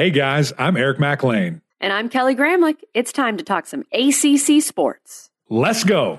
Hey guys, I'm Eric Mac Lain. And I'm Kelly Gramlich. It's time to talk some ACC sports. Let's go.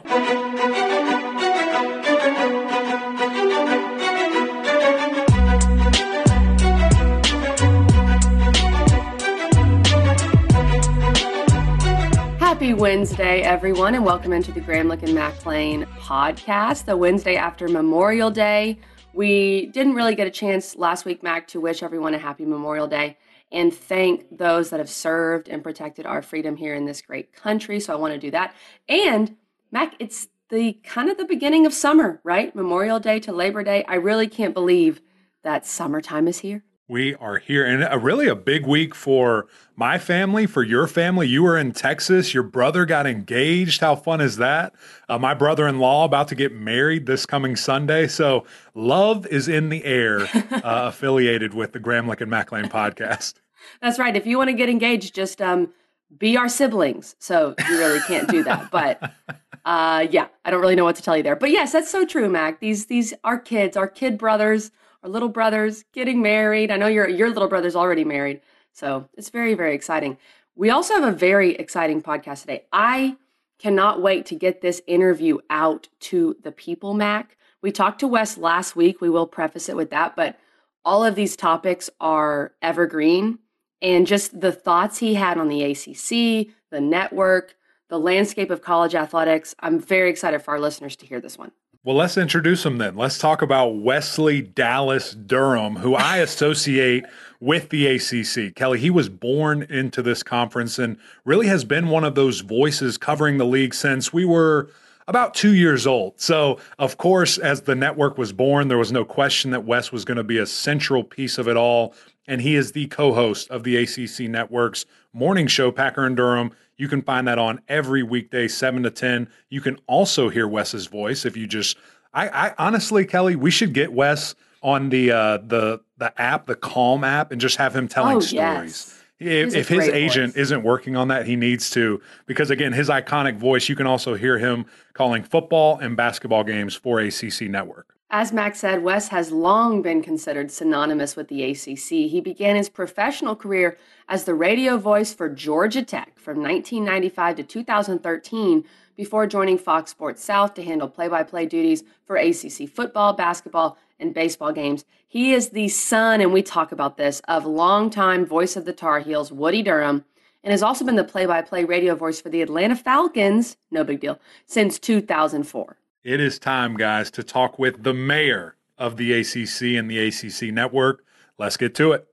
Happy Wednesday, everyone, and welcome into the Gramlich and Mac Lain podcast, the Wednesday after Memorial Day. We didn't really get a chance last week, Mac, to wish everyone a happy Memorial Day and thank those that have served and protected our freedom here in this great country. So I want to do that. And Mac, it's the kind of the beginning of summer, right? Memorial Day to Labor Day. I really can't believe that summertime is here. We are here, and a, really a big week for my family, for your family. You were in Texas. Your brother got engaged. How fun is that? Uh, my brother in law about to get married this coming Sunday. So love is in the air, uh, affiliated with the Gramlich and Mac Lain podcast. That's right. If you want to get engaged, just um, be our siblings. So you really can't do that. But uh, yeah, I don't really know what to tell you there. But yes, that's so true, Mac. These these our kids, our kid brothers our little brothers getting married. I know your your little brother's already married, so it's very very exciting. We also have a very exciting podcast today. I cannot wait to get this interview out to the people, Mac. We talked to Wes last week. We will preface it with that, but all of these topics are evergreen and just the thoughts he had on the ACC, the network, the landscape of college athletics. I'm very excited for our listeners to hear this one. Well, let's introduce him then. Let's talk about Wesley Dallas Durham, who I associate with the ACC. Kelly, he was born into this conference and really has been one of those voices covering the league since we were about two years old. So, of course, as the network was born, there was no question that Wes was going to be a central piece of it all. And he is the co host of the ACC Network's morning show, Packer and Durham. You can find that on every weekday, 7 to 10. You can also hear Wes's voice if you just I, I honestly, Kelly, we should get Wes on the uh the the app, the Calm app, and just have him telling oh, stories. Yes. If, if his agent voice. isn't working on that, he needs to because again, his iconic voice. You can also hear him calling football and basketball games for ACC Network. As Max said, Wes has long been considered synonymous with the ACC. He began his professional career as the radio voice for Georgia Tech from 1995 to 2013 before joining Fox Sports South to handle play by play duties for ACC football, basketball, and baseball games. He is the son, and we talk about this, of longtime voice of the Tar Heels, Woody Durham, and has also been the play by play radio voice for the Atlanta Falcons, no big deal, since 2004. It is time, guys, to talk with the mayor of the ACC and the ACC network. Let's get to it.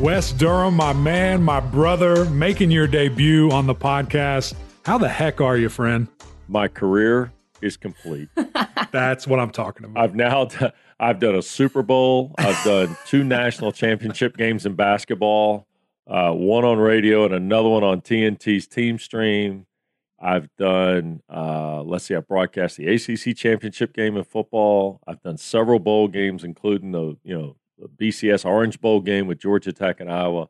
Wes Durham, my man, my brother, making your debut on the podcast. How the heck are you, friend? My career is complete. That's what I'm talking about. I've now done, I've done a Super Bowl. I've done two national championship games in basketball uh, one on radio and another one on TNT's Team Stream. I've done, uh, let's see, I broadcast the ACC championship game in football. I've done several bowl games, including the you know the BCS Orange Bowl game with Georgia Tech and Iowa.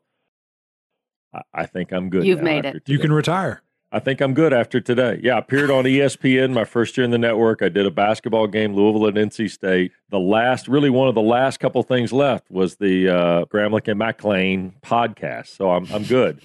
I, I think I'm good. You've made it. You can retire. I think I'm good after today. Yeah, I appeared on ESPN my first year in the network. I did a basketball game, Louisville and NC State. The last, really one of the last couple things left was the uh, Gramlich and Mac Lain podcast. So I'm I'm good.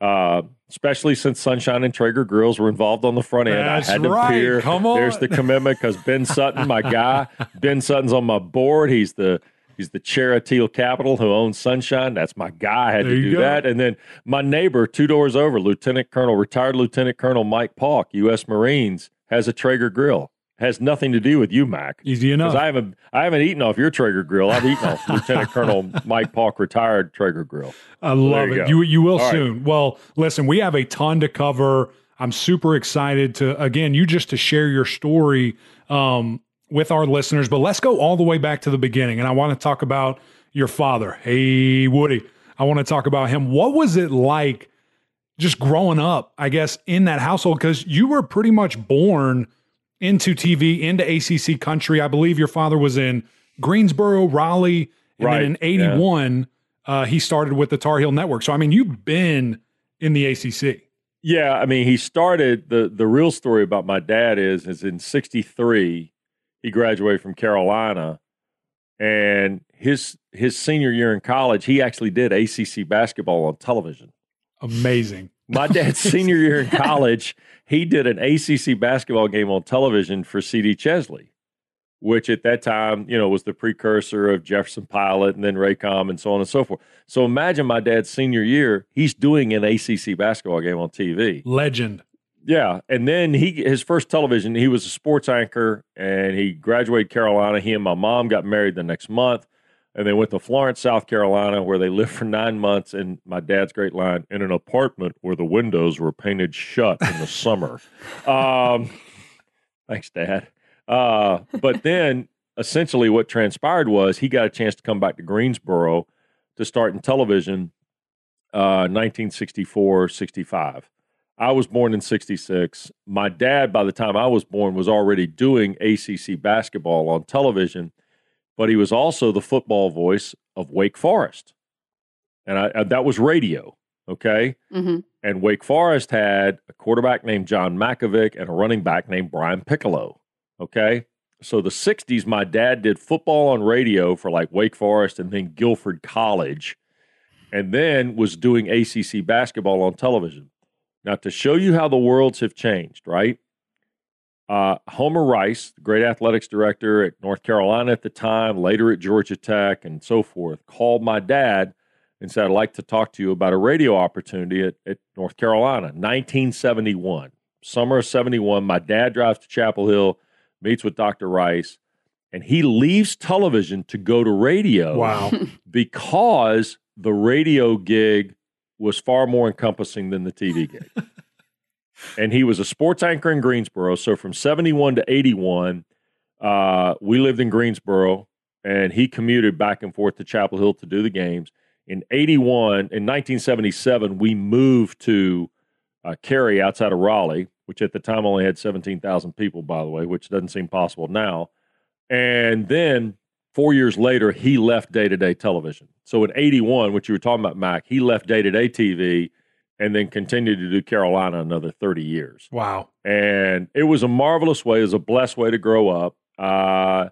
Uh, especially since Sunshine and Traeger Grills were involved on the front end. That's I had to right. appear. Come on. There's the commitment because Ben Sutton, my guy, Ben Sutton's on my board. He's the He's the chair of Teall Capital who owns Sunshine. That's my guy. I had there to do that. And then my neighbor, two doors over, Lieutenant Colonel, retired Lieutenant Colonel Mike Paulk, U.S. Marines, has a Traeger grill. Has nothing to do with you, Mac. Easy enough. I haven't, I haven't eaten off your Traeger grill. I've eaten off Lieutenant Colonel Mike Paulk retired Traeger grill. I love you it. Go. You you will All soon. Right. Well, listen, we have a ton to cover. I'm super excited to again you just to share your story. Um, with our listeners, but let's go all the way back to the beginning. And I want to talk about your father. Hey, Woody, I want to talk about him. What was it like just growing up, I guess, in that household? Because you were pretty much born into TV, into ACC country. I believe your father was in Greensboro, Raleigh, and right. then in 81, yeah. uh, he started with the Tar Heel Network. So, I mean, you've been in the ACC. Yeah, I mean, he started the the real story about my dad is is in '63 he graduated from Carolina, and his his senior year in college, he actually did ACC basketball on television. Amazing. My dad's senior year in college, he did an ACC basketball game on television for CD Chesley, which at that time, you know, was the precursor of Jefferson Pilot and then Raycom and so on and so forth. So imagine my dad's senior year, he's doing an ACC basketball game on TV. Legend. Yeah, and then he his first television, he was a sports anchor and he graduated Carolina. He and my mom got married the next month and they went to Florence, South Carolina, where they lived for nine months. And my dad's great line in an apartment where the windows were painted shut in the summer. Um, thanks, Dad. Uh, but then essentially what transpired was he got a chance to come back to Greensboro to start in television uh, 1964 65. I was born in 66. My dad, by the time I was born, was already doing ACC basketball on television but he was also the football voice of Wake Forest. And I, I, that was radio, okay? Mm-hmm. And Wake Forest had a quarterback named John Mackovic and a running back named Brian Piccolo, okay? So the 60s, my dad did football on radio for like Wake Forest and then Guilford College, and then was doing ACC basketball on television. Now, to show you how the worlds have changed, right? Uh, Homer Rice, the great athletics director at North Carolina at the time, later at Georgia Tech, and so forth, called my dad and said, I'd like to talk to you about a radio opportunity at, at North Carolina. 1971, summer of 71. My dad drives to Chapel Hill, meets with Dr. Rice, and he leaves television to go to radio. Wow. because the radio gig was far more encompassing than the TV gig and he was a sports anchor in Greensboro. So from 71 to 81, uh, we lived in Greensboro, and he commuted back and forth to Chapel Hill to do the games. In 81, in 1977, we moved to uh, Cary outside of Raleigh, which at the time only had 17,000 people, by the way, which doesn't seem possible now. And then four years later, he left day to day television. So in 81, which you were talking about, Mac, he left day to day TV and then continued to do Carolina another 30 years. Wow. And it was a marvelous way, it was a blessed way to grow up. Uh,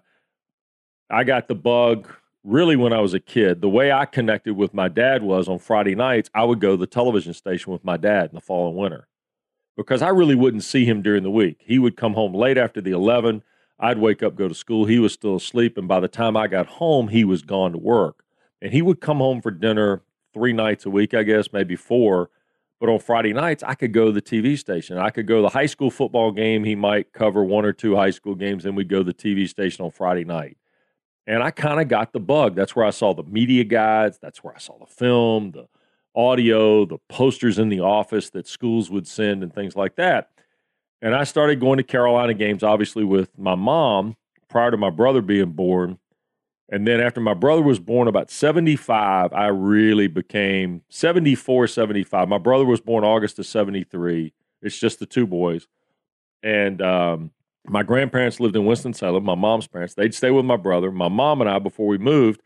I got the bug really when I was a kid. The way I connected with my dad was on Friday nights, I would go to the television station with my dad in the fall and winter because I really wouldn't see him during the week. He would come home late after the 11. I'd wake up, go to school. He was still asleep. And by the time I got home, he was gone to work. And he would come home for dinner three nights a week, I guess, maybe four but on Friday nights, I could go to the TV station. I could go to the high school football game. He might cover one or two high school games. Then we'd go to the TV station on Friday night. And I kind of got the bug. That's where I saw the media guides. That's where I saw the film, the audio, the posters in the office that schools would send and things like that. And I started going to Carolina games, obviously, with my mom prior to my brother being born. And then after my brother was born, about 75, I really became 74, 75. My brother was born August of 73. It's just the two boys. And um, my grandparents lived in Winston-Salem, my mom's parents. They'd stay with my brother. My mom and I, before we moved,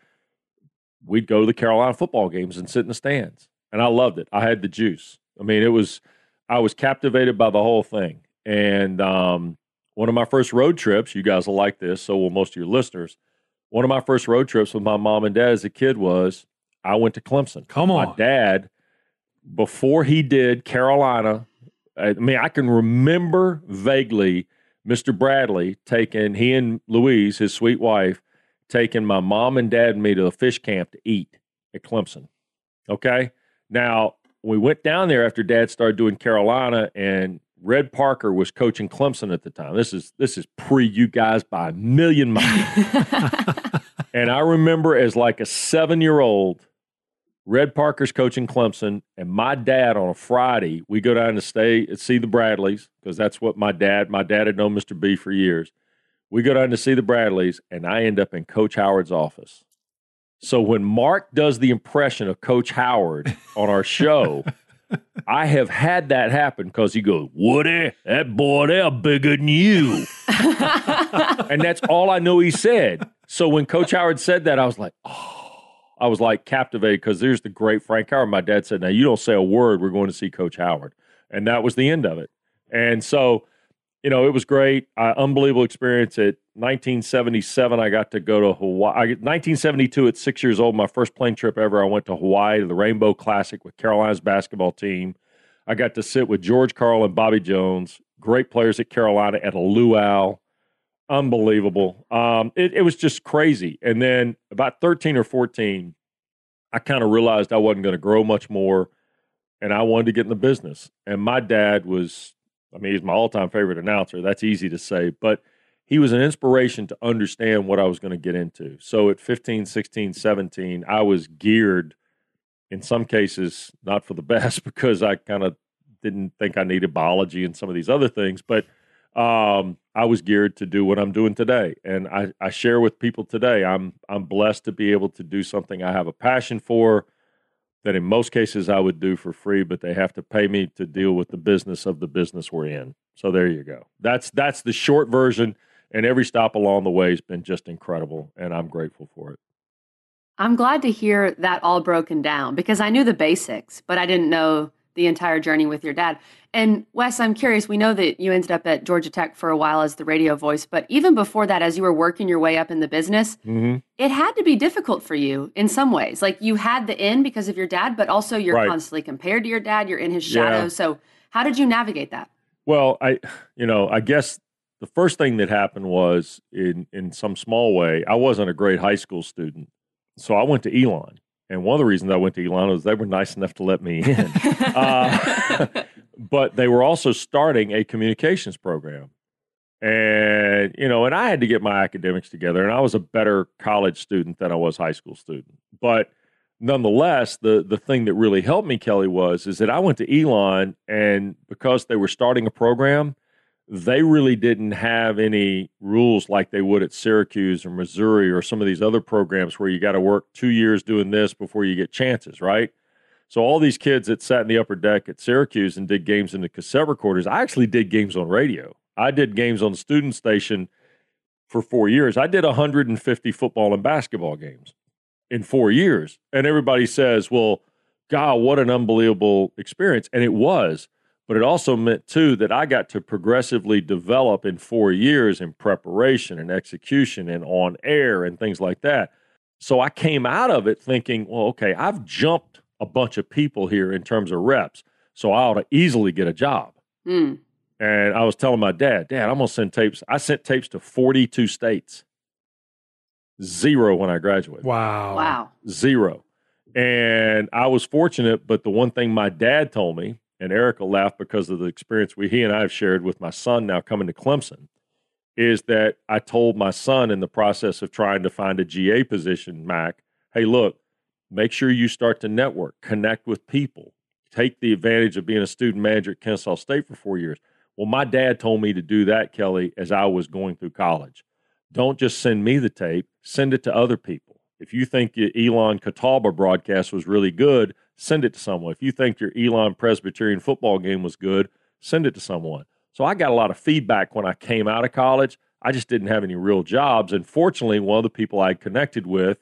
we'd go to the Carolina football games and sit in the stands. And I loved it. I had the juice. I mean, it was, I was captivated by the whole thing. And um, one of my first road trips, you guys will like this, so will most of your listeners – one of my first road trips with my mom and dad as a kid was I went to Clemson. Come on. My dad, before he did Carolina, I mean, I can remember vaguely Mr. Bradley taking, he and Louise, his sweet wife, taking my mom and dad and me to a fish camp to eat at Clemson. Okay. Now, we went down there after dad started doing Carolina and Red Parker was coaching Clemson at the time. This is this is pre you guys by a million miles. and I remember as like a seven year old, Red Parker's coaching Clemson, and my dad on a Friday, we go down to stay and see the Bradleys because that's what my dad. My dad had known Mr. B for years. We go down to see the Bradleys, and I end up in Coach Howard's office. So when Mark does the impression of Coach Howard on our show. I have had that happen because he goes, Woody, that boy there bigger than you. and that's all I know he said. So when Coach Howard said that, I was like, oh, I was like captivated because there's the great Frank Howard. My dad said, Now you don't say a word, we're going to see Coach Howard. And that was the end of it. And so you know, it was great. Uh, unbelievable experience. At 1977, I got to go to Hawaii. I, 1972, at six years old, my first plane trip ever, I went to Hawaii to the Rainbow Classic with Carolina's basketball team. I got to sit with George Karl and Bobby Jones, great players at Carolina, at a luau. Unbelievable. Um, it, it was just crazy. And then about 13 or 14, I kind of realized I wasn't going to grow much more and I wanted to get in the business. And my dad was I mean, he's my all time favorite announcer. That's easy to say, but he was an inspiration to understand what I was going to get into. So at 15, 16, 17, I was geared in some cases, not for the best because I kind of didn't think I needed biology and some of these other things, but um, I was geared to do what I'm doing today. And I, I share with people today, I'm, I'm blessed to be able to do something I have a passion for that in most cases I would do for free, but they have to pay me to deal with the business of the business we're in. So there you go. That's that's the short version, and every stop along the way has been just incredible, and I'm grateful for it. I'm glad to hear that all broken down because I knew the basics, but I didn't know the entire journey with your dad. And Wes, I'm curious, we know that you ended up at Georgia Tech for a while as the radio voice, but even before that, as you were working your way up in the business, mm-hmm. it had to be difficult for you in some ways. Like you had the in because of your dad, but also you're right. constantly compared to your dad, you're in his shadow. Yeah. So how did you navigate that? Well, I, you know, I guess the first thing that happened was in, in some small way, I wasn't a great high school student. So I went to Elon. And one of the reasons I went to Elon is they were nice enough to let me in. uh, but they were also starting a communications program. And, you know, and I had to get my academics together, and I was a better college student than I was high school student. But nonetheless, the the thing that really helped me, Kelly, was is that I went to Elon, and because they were starting a program, they really didn't have any rules like they would at Syracuse or Missouri or some of these other programs where you got to work two years doing this before you get chances, right? So all these kids that sat in the upper deck at Syracuse and did games in the cassette recorders, I actually did games on radio. I did games on the student station for four years. I did 150 football and basketball games in four years. And everybody says, well, God, what an unbelievable experience. And it was. But it also meant, too, that I got to progressively develop in four years in preparation and execution and on air and things like that. So I came out of it thinking, well, okay, I've jumped a bunch of people here in terms of reps. So I ought to easily get a job. Mm. And I was telling my dad, Dad, I'm going to send tapes. I sent tapes to 42 states. Zero when I graduated. Wow. Wow. Zero. And I was fortunate, but the one thing my dad told me and Eric will laugh because of the experience we he and I have shared with my son now coming to Clemson, is that I told my son in the process of trying to find a GA position, Mac, hey, look, make sure you start to network, connect with people, take the advantage of being a student manager at Kennesaw State for four years. Well, my dad told me to do that, Kelly, as I was going through college. Don't just send me the tape, send it to other people. If you think Elon Catawba broadcast was really good, send it to someone. If you think your Elon Presbyterian football game was good, send it to someone. So I got a lot of feedback when I came out of college. I just didn't have any real jobs. And fortunately, one of the people I connected with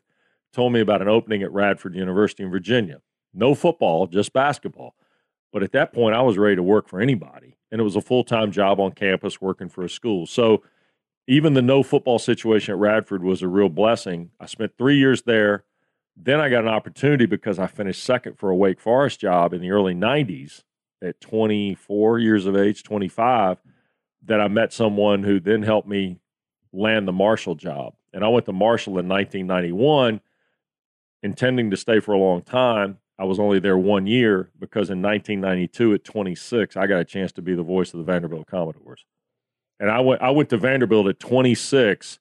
told me about an opening at Radford University in Virginia. No football, just basketball. But at that point, I was ready to work for anybody. And it was a full time job on campus working for a school. So even the no football situation at Radford was a real blessing. I spent three years there. Then I got an opportunity because I finished second for a Wake Forest job in the early 90s at 24 years of age, 25, that I met someone who then helped me land the Marshall job. And I went to Marshall in 1991, intending to stay for a long time. I was only there one year because in 1992 at 26, I got a chance to be the voice of the Vanderbilt Commodores. And I went I went to Vanderbilt at 26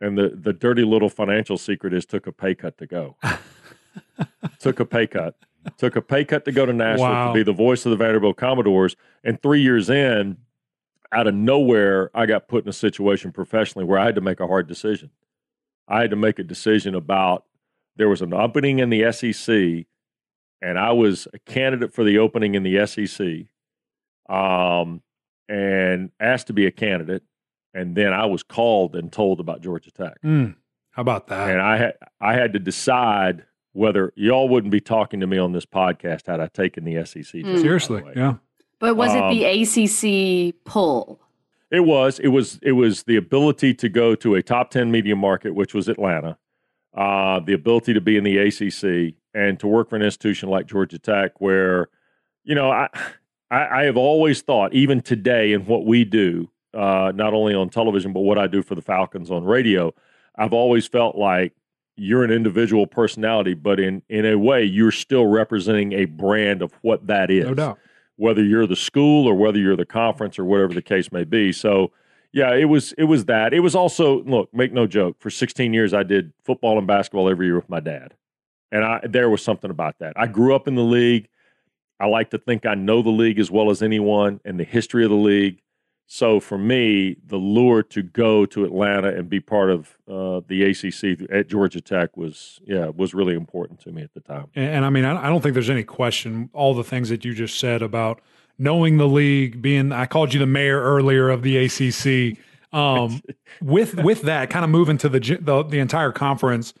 and the, the dirty little financial secret is took a pay cut to go. took a pay cut. Took a pay cut to go to Nashville wow. to be the voice of the Vanderbilt Commodores. And three years in, out of nowhere, I got put in a situation professionally where I had to make a hard decision. I had to make a decision about there was an opening in the SEC, and I was a candidate for the opening in the SEC, um, and asked to be a candidate and then I was called and told about Georgia Tech. Mm, how about that? And I had I had to decide whether y'all wouldn't be talking to me on this podcast had I taken the SEC. Mm. Seriously, yeah. But was um, it the um, ACC pull? It was. It was. It was the ability to go to a top ten media market, which was Atlanta. Uh, the ability to be in the ACC and to work for an institution like Georgia Tech, where, you know, I, I, I have always thought, even today, in what we do, uh, not only on television but what I do for the Falcons on radio, I've always felt like you're an individual personality, but in in a way, you're still representing a brand of what that is. No doubt whether you're the school or whether you're the conference or whatever the case may be. So, yeah, it was it was that. It was also look, make no joke. For 16 years, I did football and basketball every year with my dad, and I there was something about that. I grew up in the league. I like to think I know the league as well as anyone and the history of the league. So for me, the lure to go to Atlanta and be part of uh, the ACC at Georgia Tech was, yeah, was really important to me at the time. And, and I mean, I, I, don't think there's any question. All the things that you just said about knowing the league, being, I called you the mayor earlier of the ACC. Um, with with that, kind of moving to the, the the entire conference.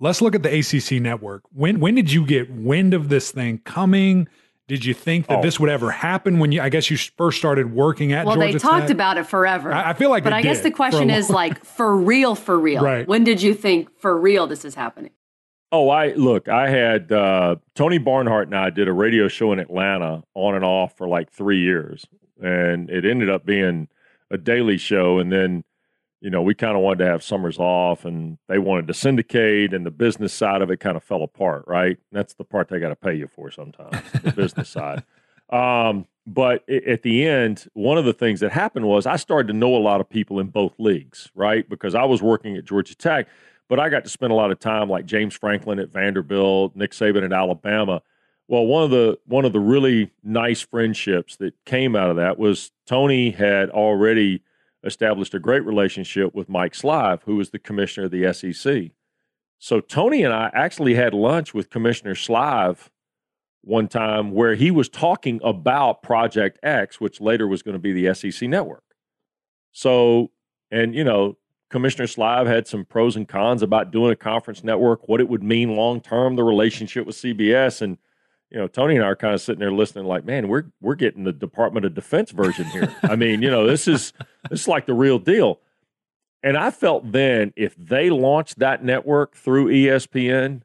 Let's look at the ACC network. When when did you get wind of this thing coming? Did you think that oh. this would ever happen when you? I guess you first started working at. Well, Georgia they talked Tech? about it forever. I, I feel like, but I guess the question is like, for real, for real. Right. When did you think for real this is happening? Oh, I look. I had uh, Tony Barnhart and I did a radio show in Atlanta on and off for like three years, and it ended up being a daily show, and then you know, we kind of wanted to have summers off and they wanted to syndicate and the business side of it kind of fell apart, right? That's the part they got to pay you for sometimes, the business side. Um, but at the end, one of the things that happened was I started to know a lot of people in both leagues, right? Because I was working at Georgia Tech, but I got to spend a lot of time like James Franklin at Vanderbilt, Nick Saban at Alabama. Well, one of the one of the really nice friendships that came out of that was Tony had already established a great relationship with Mike Slive, who was the commissioner of the SEC. So Tony and I actually had lunch with Commissioner Slive one time where he was talking about Project X, which later was going to be the SEC network. So, and you know, Commissioner Slive had some pros and cons about doing a conference network, what it would mean long term, the relationship with CBS, and you know, Tony and I are kind of sitting there listening, like, man, we're we're getting the Department of Defense version here. I mean, you know, this is this is like the real deal. And I felt then if they launched that network through ESPN,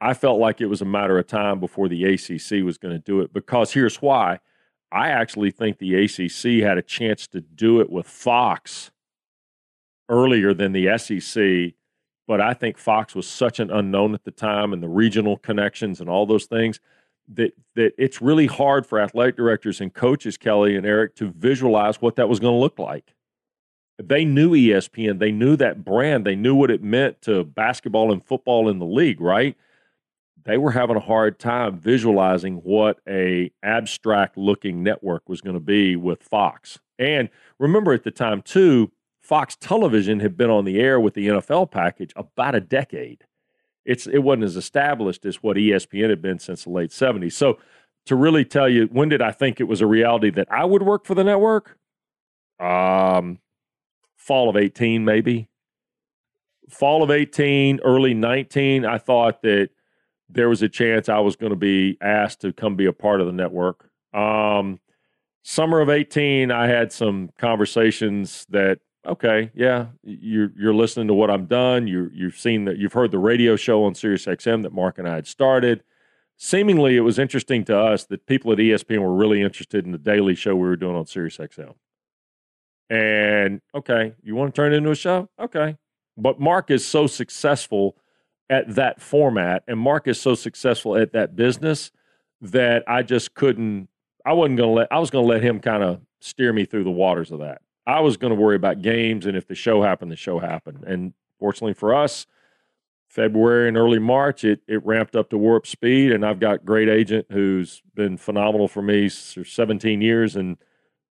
I felt like it was a matter of time before the ACC was going to do it. Because here's why: I actually think the ACC had a chance to do it with Fox earlier than the SEC. But I think Fox was such an unknown at the time, and the regional connections and all those things that that it's really hard for athletic directors and coaches, Kelly and Eric, to visualize what that was going to look like. They knew ESPN, they knew that brand, they knew what it meant to basketball and football in the league, right? They were having a hard time visualizing what a abstract looking network was going to be with Fox. And remember at the time too, Fox Television had been on the air with the NFL package about a decade it's it wasn't as established as what ESPN had been since the late 70s. So to really tell you when did I think it was a reality that I would work for the network? Um fall of 18 maybe. Fall of 18, early 19, I thought that there was a chance I was going to be asked to come be a part of the network. Um, summer of 18, I had some conversations that okay, yeah, you're you're listening to what I'm done. You you've seen that you've heard the radio show on Sirius XM that Mark and I had started. Seemingly, it was interesting to us that people at ESPN were really interested in the daily show we were doing on Sirius XM. And okay, you want to turn it into a show? Okay. But Mark is so successful at that format, and Mark is so successful at that business that I just couldn't. I wasn't going to let. I was going to let him kind of steer me through the waters of that. I was going to worry about games, and if the show happened, the show happened. And fortunately for us, February and early March, it it ramped up to warp speed, and I've got great agent who's been phenomenal for me for 17 years, and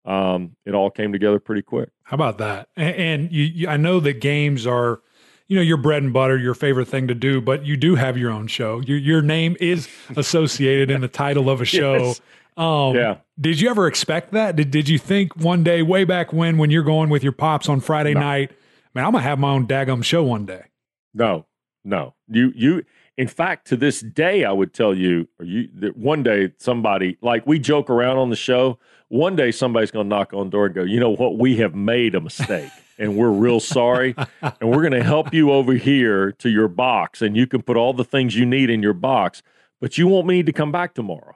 um, it all came together pretty quick. How about that? And, and you, you, I know that games are, you know, your bread and butter, your favorite thing to do, but you do have your own show. Your your name is associated in the title of a show. yes. Um, yeah. Did you ever expect that? Did Did you think one day, way back when, when you're going with your pops on Friday no. night, man, I'm gonna have my own daggum show one day? No, no. You you In fact, to this day, I would tell you, or you that one day somebody like we joke around on the show. One day somebody's going to knock on the door and go, you know what? We have made a mistake, and we're real sorry, and we're going to help you over here to your box, and you can put all the things you need in your box, but you won't need to come back tomorrow.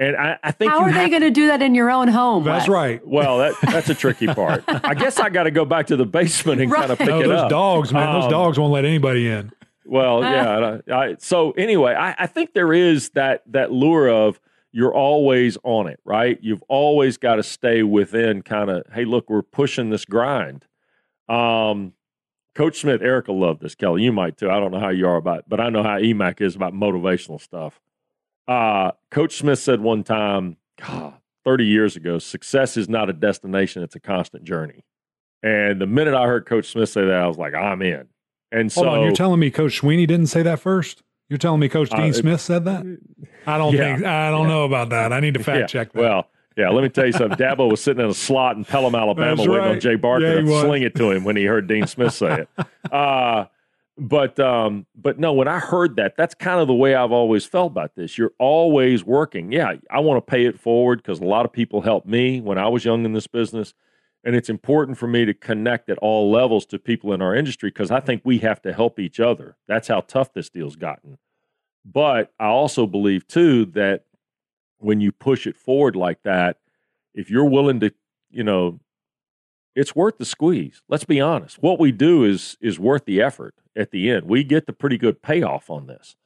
And I, I think how are they going to do that in your own home? That's Wes? right. Well, that, that's a tricky part. I guess I got to go back to the basement and Right. kind of pick No, it those up. Those dogs, man. those Um, dogs won't let anybody in. Well, yeah. I, I, so anyway, I, I think there is that that lure of you're always on it, right? You've always got to stay within kind of, hey, look, we're pushing this grind. Um, Coach Smith, Erica loved this, Kelly. You might too. I don't know how you are about, but I know how EMAC is about motivational stuff. Uh, Coach Smith said one time, God, 30 years ago, success is not a destination, it's a constant journey. And the minute I heard Coach Smith say that, I was like, I'm in. And so Hold on, you're telling me Coach Sweeney didn't say that first? You're telling me Coach Dean Uh, Smith said that? I don't yeah, think I don't yeah. know about that. I need to fact yeah, check that. Well, yeah, let me tell you something. Dabo was sitting in a slot in Pelham, Alabama, That's waiting on. Jay Barker to was. sling it to him when he heard Dean Smith say it. Uh, but um, but no, when I heard that, that's kind of the way I've always felt about this. You're always working. Yeah, I want to pay it forward because a lot of people helped me when I was young in this business. And it's important for me to connect at all levels to people in our industry because I think we have to help each other. That's how tough this deal's gotten. But I also believe too that when you push it forward like that, if you're willing to, you know, it's worth the squeeze. Let's be honest. What we do is is worth the effort at the end. We get the pretty good payoff on this.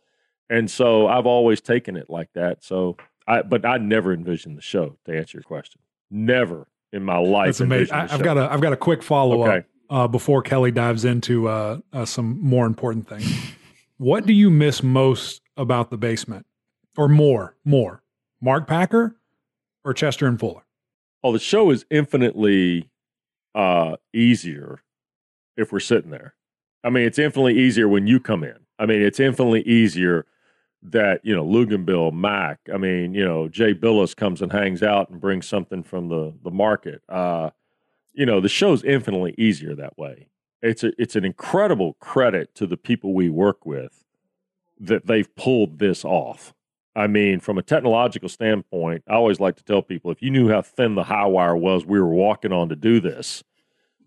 And so I've always taken it like that. So I but I never envisioned the show to answer your question. Never in my life. That's amazing. I, show. got a I've got a quick follow up uh, before Kelly dives into uh, uh, some more important things. what do you miss most about the basement, or more? More Mark Packer or Chester and Fuller? Oh, the show is infinitely uh, easier if we're sitting there. I mean, it's infinitely easier when you come in. I mean, it's infinitely easier that you know Luginbill, Mac. I mean, you know Jay Bilas comes and hangs out and brings something from the the market. Uh, you know, the show's infinitely easier that way. It's a it's an incredible credit to the people we work with that they've pulled this off. I mean, from a technological standpoint, I always like to tell people if you knew how thin the high wire was we were walking on to do this,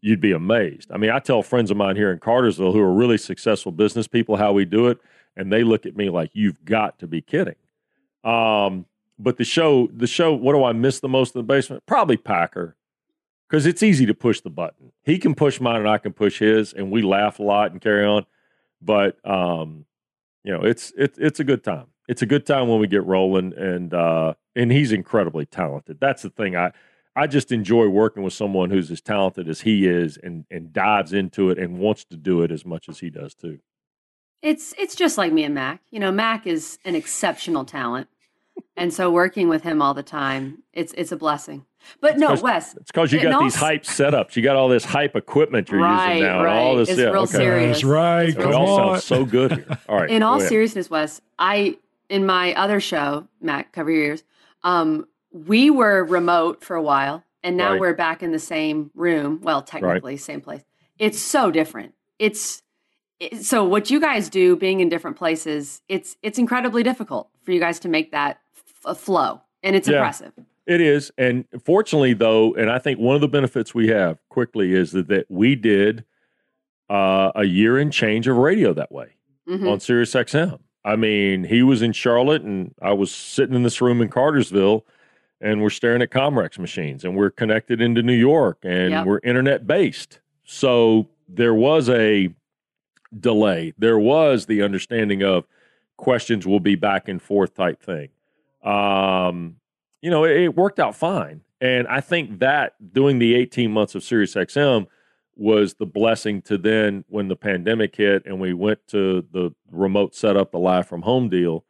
you'd be amazed. I mean, I tell friends of mine here in Cartersville who are really successful business people how we do it, and they look at me like you've got to be kidding. Um, but the show, the show, what do I miss the most in the basement? Probably Packer, because it's easy to push the button. He can push mine and I can push his, and we laugh a lot and carry on. But um, you know, it's it's it's a good time. It's a good time when we get rolling, and uh, and he's incredibly talented. That's the thing. I I just enjoy working with someone who's as talented as he is, and and dives into it and wants to do it as much as he does too. It's it's just like me and Mac. You know, Mac is an exceptional talent, and so working with him all the time, it's it's a blessing. But no, Wes, It's because you And got these hype setups. You got all this hype equipment you're Right, using now. and all right. this, It's yeah, real okay. serious. That's right. It's So Come it all on. sounds so good here. All right. in all go seriousness, Wes, I in my other show, Mac, cover your ears. Um, we were remote for a while, and now Right. we're back in the same room. Well, technically, same place. It's so different. It's it, so what you guys do, being in different places. It's it's incredibly difficult for you guys to make that f- a flow, and it's Yeah. impressive. It is. And fortunately, though, and I think one of the benefits we have quickly is that, that we did uh, a year and change of radio that way Mhm. on Sirius XM. I mean, he was in Charlotte and I was sitting in this room in Cartersville and we're staring at Comrex machines and we're connected into New York and Yep. we're internet based. So there was a delay. There was the understanding of questions will be back and forth type thing. Um, you know, it, it worked out fine. And I think that doing the 18 months of Sirius XM was the blessing to then when the pandemic hit and we went to the remote setup, the live from home deal,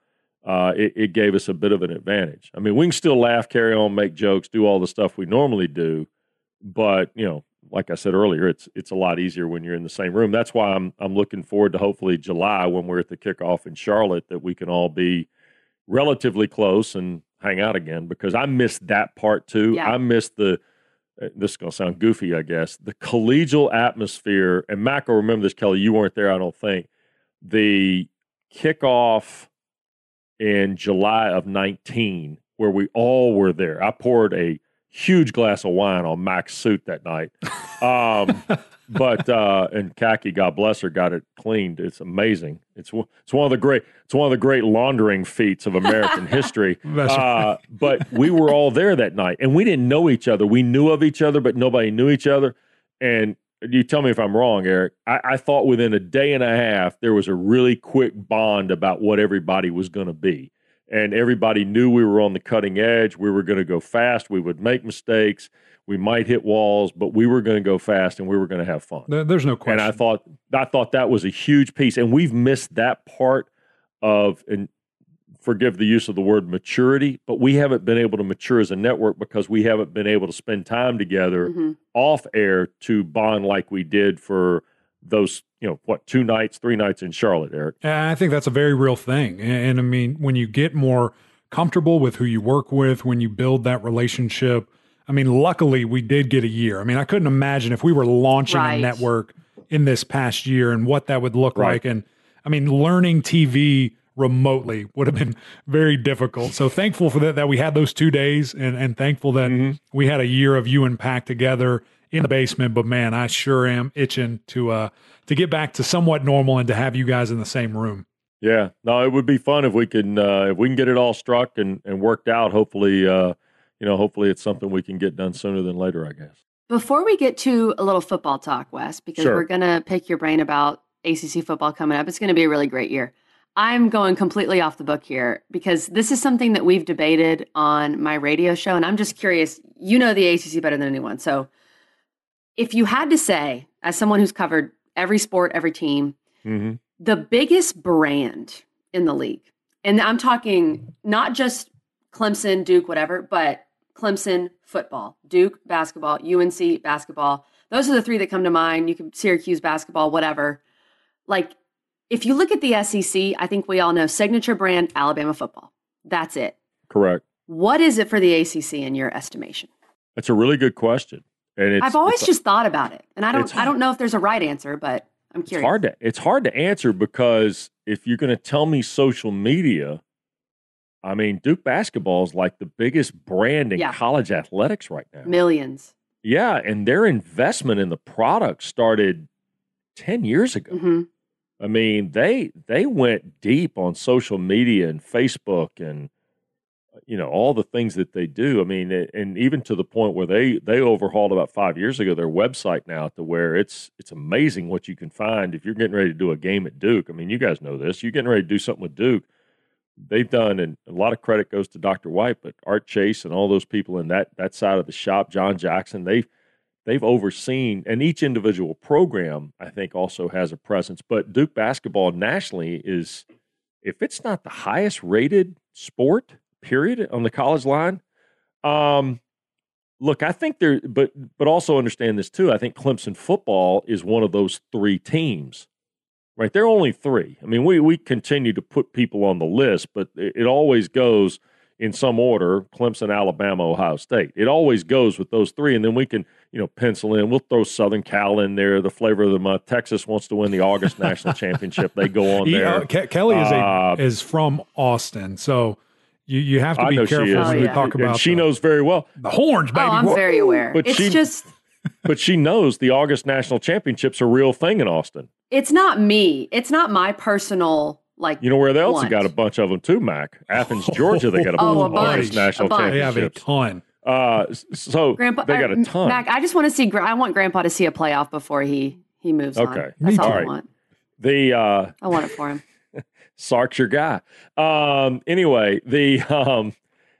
uh, it, it gave us a bit of an advantage. I mean, we can still laugh, carry on, make jokes, do all the stuff we normally do, but you know, like I said earlier, it's it's a lot easier when you're in the same room. That's why I'm I'm looking forward to hopefully July when we're at the kickoff in Charlotte that we can all be relatively close and hang out again because I missed that part too. Yeah. I missed the uh, this is going to sound goofy, I guess. The collegial atmosphere, and Mac will remember this, Kelly. You weren't there, I don't think. The kickoff in July of 19 where we all were there. I poured a huge glass of wine on Mac's suit that night. Um, but uh, and Khaki, God bless her, got it cleaned. It's amazing. It's it's one of the great it's one of the great laundering feats of American history. Uh, but we were all there that night, and we didn't know each other. We knew of each other, but nobody knew each other. And you tell me if I'm wrong, Eric. I, I thought within a day and a half there was a really quick bond about what everybody was going to be and everybody knew we were on the cutting edge. We were going to go fast. We would make mistakes. We might hit walls, but we were going to go fast and we were going to have fun. There's no question. And I thought I thought that was a huge piece, and we've missed that part of and forgive the use of the word maturity, but we haven't been able to mature as a network because we haven't been able to spend time together mm-hmm. off air to bond like we did for those you know what two nights three nights in charlotte eric i think that's a very real thing and, and, i mean when you get more comfortable with who you work with when you build that relationship i mean luckily we did get a year i mean i couldn't imagine if we were launching right. a network in this past year and what that would look right. like and i mean learning tv remotely would have been very difficult so thankful for that that we had those two days and and thankful that mm-hmm. we had a year of you and pack together in the basement, but man, I sure am itching to uh to get back to somewhat normal and to have you guys in the same room. Yeah, no, it would be fun if we can uh, if we can get it all struck and and worked out. Hopefully, uh, you know, hopefully it's something we can get done sooner than later. I guess. Before we get to a little football talk, Wes, because sure. we're gonna pick your brain about ACC football coming up. It's going to be a really great year. I'm going completely off the book here because this is something that we've debated on my radio show, and I'm just curious. You know the ACC better than anyone, so if you had to say, as someone who's covered every sport, every team, mm-hmm. the biggest brand in the league, and I'm talking not just Clemson, Duke, whatever, but Clemson football, Duke basketball, UNC basketball. Those are the three that come to mind. You can Syracuse basketball, whatever. Like, if you look at the SEC, I think we all know signature brand Alabama football. That's it. Correct. What is it for the ACC in your estimation? That's a really good question. And I've always just thought about it, and I don't I don't know if there's a right answer, but I'm curious. It's hard to it's hard to answer because if you're going to tell me social media, I mean Duke basketball is like the biggest brand in yeah. college athletics right now. Millions. Yeah, and their investment in the product started ten years ago. Mm-hmm. I mean, they they went deep on social media and Facebook and uh, you know all the things that they do. I mean, and even to the point where they they overhauled about five years ago their website now to where it's it's amazing what you can find if you're getting ready to do a game at Duke. I mean, you guys know this. You're getting ready to do something with Duke. They've done, and a lot of credit goes to Dr. White, but Art Chase and all those people in that that side of the shop, John Jackson, they've they've overseen, and each individual program I think also has a presence. But Duke basketball nationally is, if it's not the highest rated sport period on the college line. Um, look, I think there, but but also understand this too. I think Clemson football is one of those three teams, right? They're only three. I mean, we we continue to put people on the list, but it, it always goes in some order: Clemson, Alabama, Ohio State. It always goes with those three, and then we can you know pencil in. We'll throw Southern Cal in there. The flavor of the month. Texas wants to win the August national championship. They go on there. Yeah, Kelly is a, uh, is from Austin, so you you have to be careful when oh, yeah. talk about. And she the, knows very well the horns, baby. Oh, I'm very aware. But it's she, just. but she knows the August National Championships are a real thing in Austin. It's not me. It's not my personal like. You know where else want. got a bunch of them too, Mac? Athens, Georgia. They got a oh, bunch. August National a Championships. They have a ton. Uh, so Grandpa, they got a uh, ton. Mac, I just want to see. I want Grandpa to see a playoff before he he moves okay. on. That's all, all right. I want. The uh, I want it for him. Sark's your guy. Um, anyway, the um,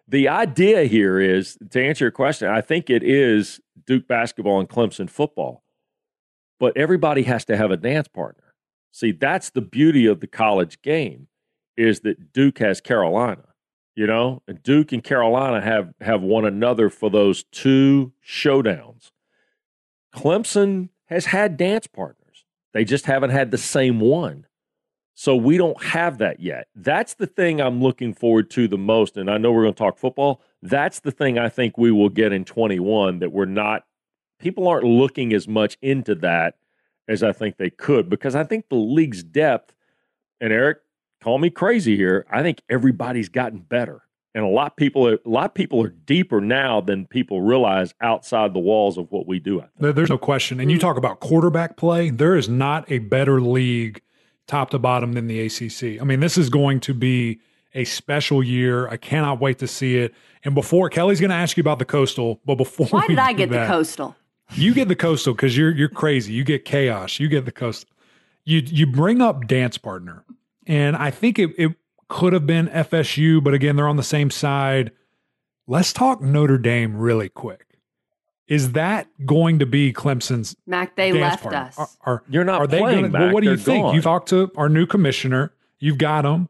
the idea here is to answer your question, I think it is Duke basketball and Clemson football, but everybody has to have a dance partner. See, that's the beauty of the college game is that Duke has Carolina, you know, and Duke and Carolina have have one another for those two showdowns. Clemson has had dance partners. They just haven't had the same one. So we don't have that yet. That's the thing I'm looking forward to the most. And I know we're going to talk football. That's the thing I think we will get in 21 that we're not, people aren't looking as much into that as I think they could because I think the league's depth, and Eric, call me crazy here. I think everybody's gotten better. And a lot of people, are, a lot of people are deeper now than people realize outside the walls of what we do. There's no question. And you hmm. talk about quarterback play. There is not a better league, top to bottom, than the ACC. I mean, this is going to be a special year. I cannot wait to see it. And before Kelly's going to ask you about the coastal, but before why did I get that, the coastal? You get the coastal because you're you're crazy. You get chaos. You get the coastal. You you bring up dance partner, and I think it, it could have been FSU, but again, they're on the same side. Let's talk Notre Dame really quick. Is that going to be Clemson's Mac? They left partner? us. Are, are, You're not are they playing. Gonna, well, what do you think? Gone. You talked to our new commissioner. You've got them.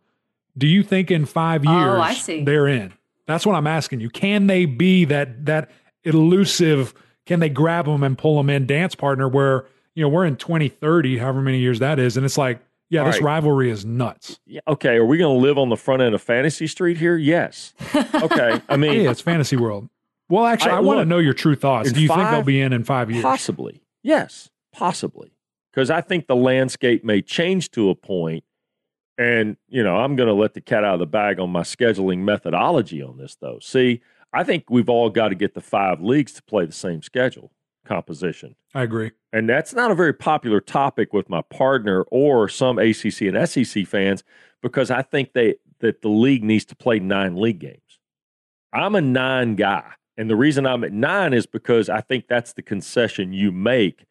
Do you think in five years oh, I see. they're in? That's what I'm asking you. Can they be that that elusive? Can they grab them and pull them in dance partner? Where you know we're in 2030, however many years that is, and it's like yeah, All this right. rivalry is nuts. Yeah, okay, are we going to live on the front end of Fantasy Street here? Yes. Okay, I mean, yeah, it's Fantasy World. Well, actually, I, I want to know your true thoughts. Do you five, think they'll be in in five years? Possibly. Yes, possibly. Because I think the landscape may change to a point, and you know, I'm going to let the cat out of the bag on my scheduling methodology on this, though. See, I think we've all got to get the five leagues to play the same schedule composition. I agree. And that's not a very popular topic with my partner or some ACC and SEC fans because I think they that the league needs to play nine league games. I'm a nine guy. And the reason I'm at nine is because I think that's the concession you make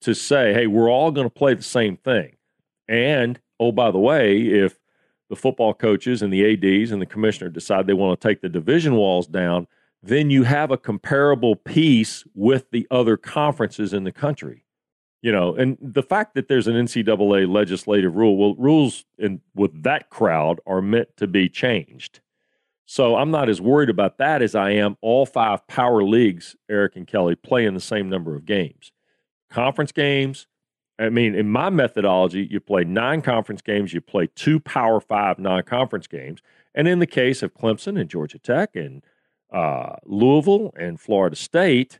to say, hey, we're all going to play the same thing. And oh, by the way, if the football coaches and the ADs and the commissioner decide they want to take the division walls down, then you have a comparable piece with the other conferences in the country. You know, and the fact that there's an NCAA legislative rule, well, rules in with that crowd are meant to be changed. So I'm not as worried about that as I am all five power leagues, Eric and Kelly, playing the same number of games. Conference games, I mean, in my methodology, you play nine conference games, you play two Power Five non conference games. And in the case of Clemson and Georgia Tech and uh, Louisville and Florida State,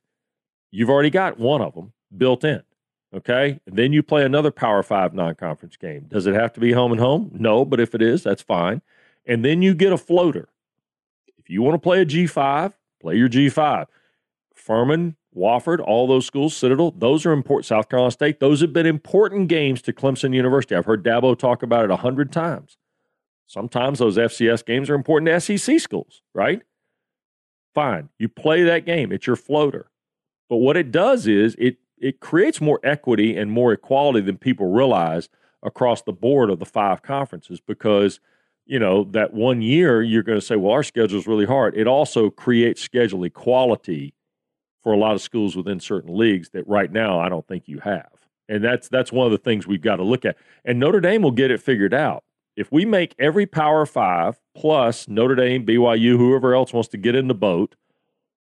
you've already got one of them built in. Okay. And then you play another Power Five non conference game. Does it have to be home and home? No, but if it is, that's fine. And then you get a floater. If you want to play a G5, play your G5. Furman, Wofford, all those schools, Citadel, those are important. South Carolina State, those have been important games to Clemson University. I've heard Dabo talk about it a hundred times. Sometimes those FCS games are important to SEC schools, right? Fine. You play that game. It's your floater. But what it does is it it creates more equity and more equality than people realize across the board of the five conferences because you know that one year you're going to say well our schedule is really hard it also creates schedule equality for a lot of schools within certain leagues that right now i don't think you have and that's that's one of the things we've got to look at and notre dame will get it figured out if we make every Power Five plus Notre Dame, BYU, whoever else wants to get in the boat,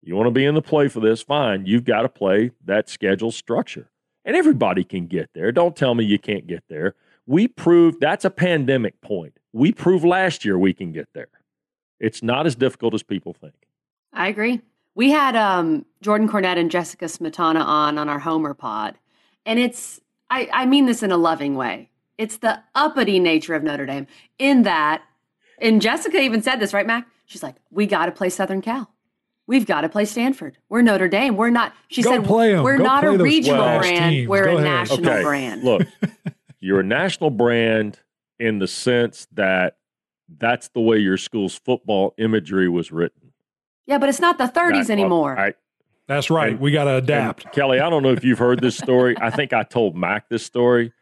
you want to be in the play for this, fine. You've got to play that schedule structure. And everybody can get there. Don't tell me you can't get there. We proved that's a pandemic point. We proved last year we can get there. It's not as difficult as people think. I agree. We had um, Jordan Cornette and Jessica Smetana on on our Homer pod. And it's, I, I mean this in a loving way. It's the uppity nature of Notre Dame in that, and Jessica even said this, right, Mac? She's like, we got to play Southern Cal. We've got to play Stanford. We're Notre Dame. We're not, she Go said, we're Go not a regional brand. Teams. We're Go a ahead. national okay. brand. Look, you're a national brand in the sense that that's the way your school's football imagery was written. Yeah, but it's not the 30s That- anymore. I, That's right. And- we got to adapt. Kelly, I don't know if you've heard this story. I think I told Mac this story,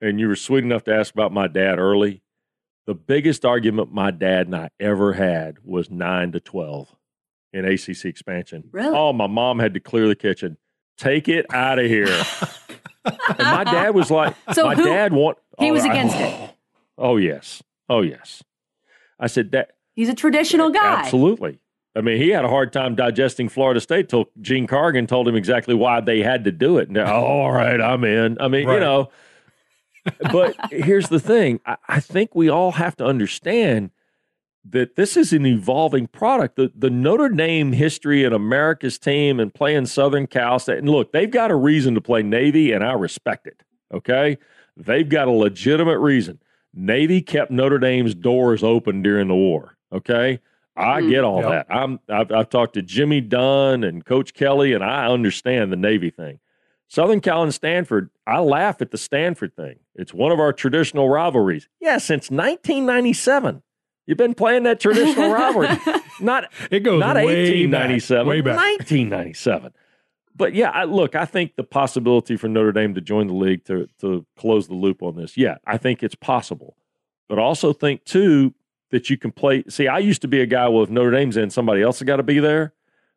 and you were sweet enough to ask about my dad early. The biggest argument my dad and I ever had was nine to 12 in ACC expansion. Really? Oh, my mom had to clear the kitchen. Take it out of here. and my dad was like, So my who- dad want. he oh, was I- against it. Oh, yes. Oh, yes. I said, that He's a traditional guy. Absolutely. I mean, he had a hard time digesting Florida State till Gene Corrigan told him exactly why they had to do it. And, oh, all right, I'm in. I mean, you know, but here's the thing I, I think we all have to understand that this is an evolving product. The, the Notre Dame history and America's team and playing Southern Cal State, and look, they've got a reason to play Navy, and I respect it. Okay. They've got a legitimate reason. Navy kept Notre Dame's doors open during the war. Okay. I Mhm. get all Yep. that. I'm I've, I've talked to Jimmy Dunn and Coach Kelly, and I understand the Navy thing. Southern Cal and Stanford, I laugh at the Stanford thing. It's one of our traditional rivalries. Yeah, since 1997, you've been playing that traditional rivalry. Not It goes not way 1897, back, way back. 1997. But yeah, I, look, I think the possibility for Notre Dame to join the league to to close the loop on this, yeah, I think it's possible. But I also think too that you can play. See, I used to be a guy. Well, if Notre Dame's in, somebody else has got to be there.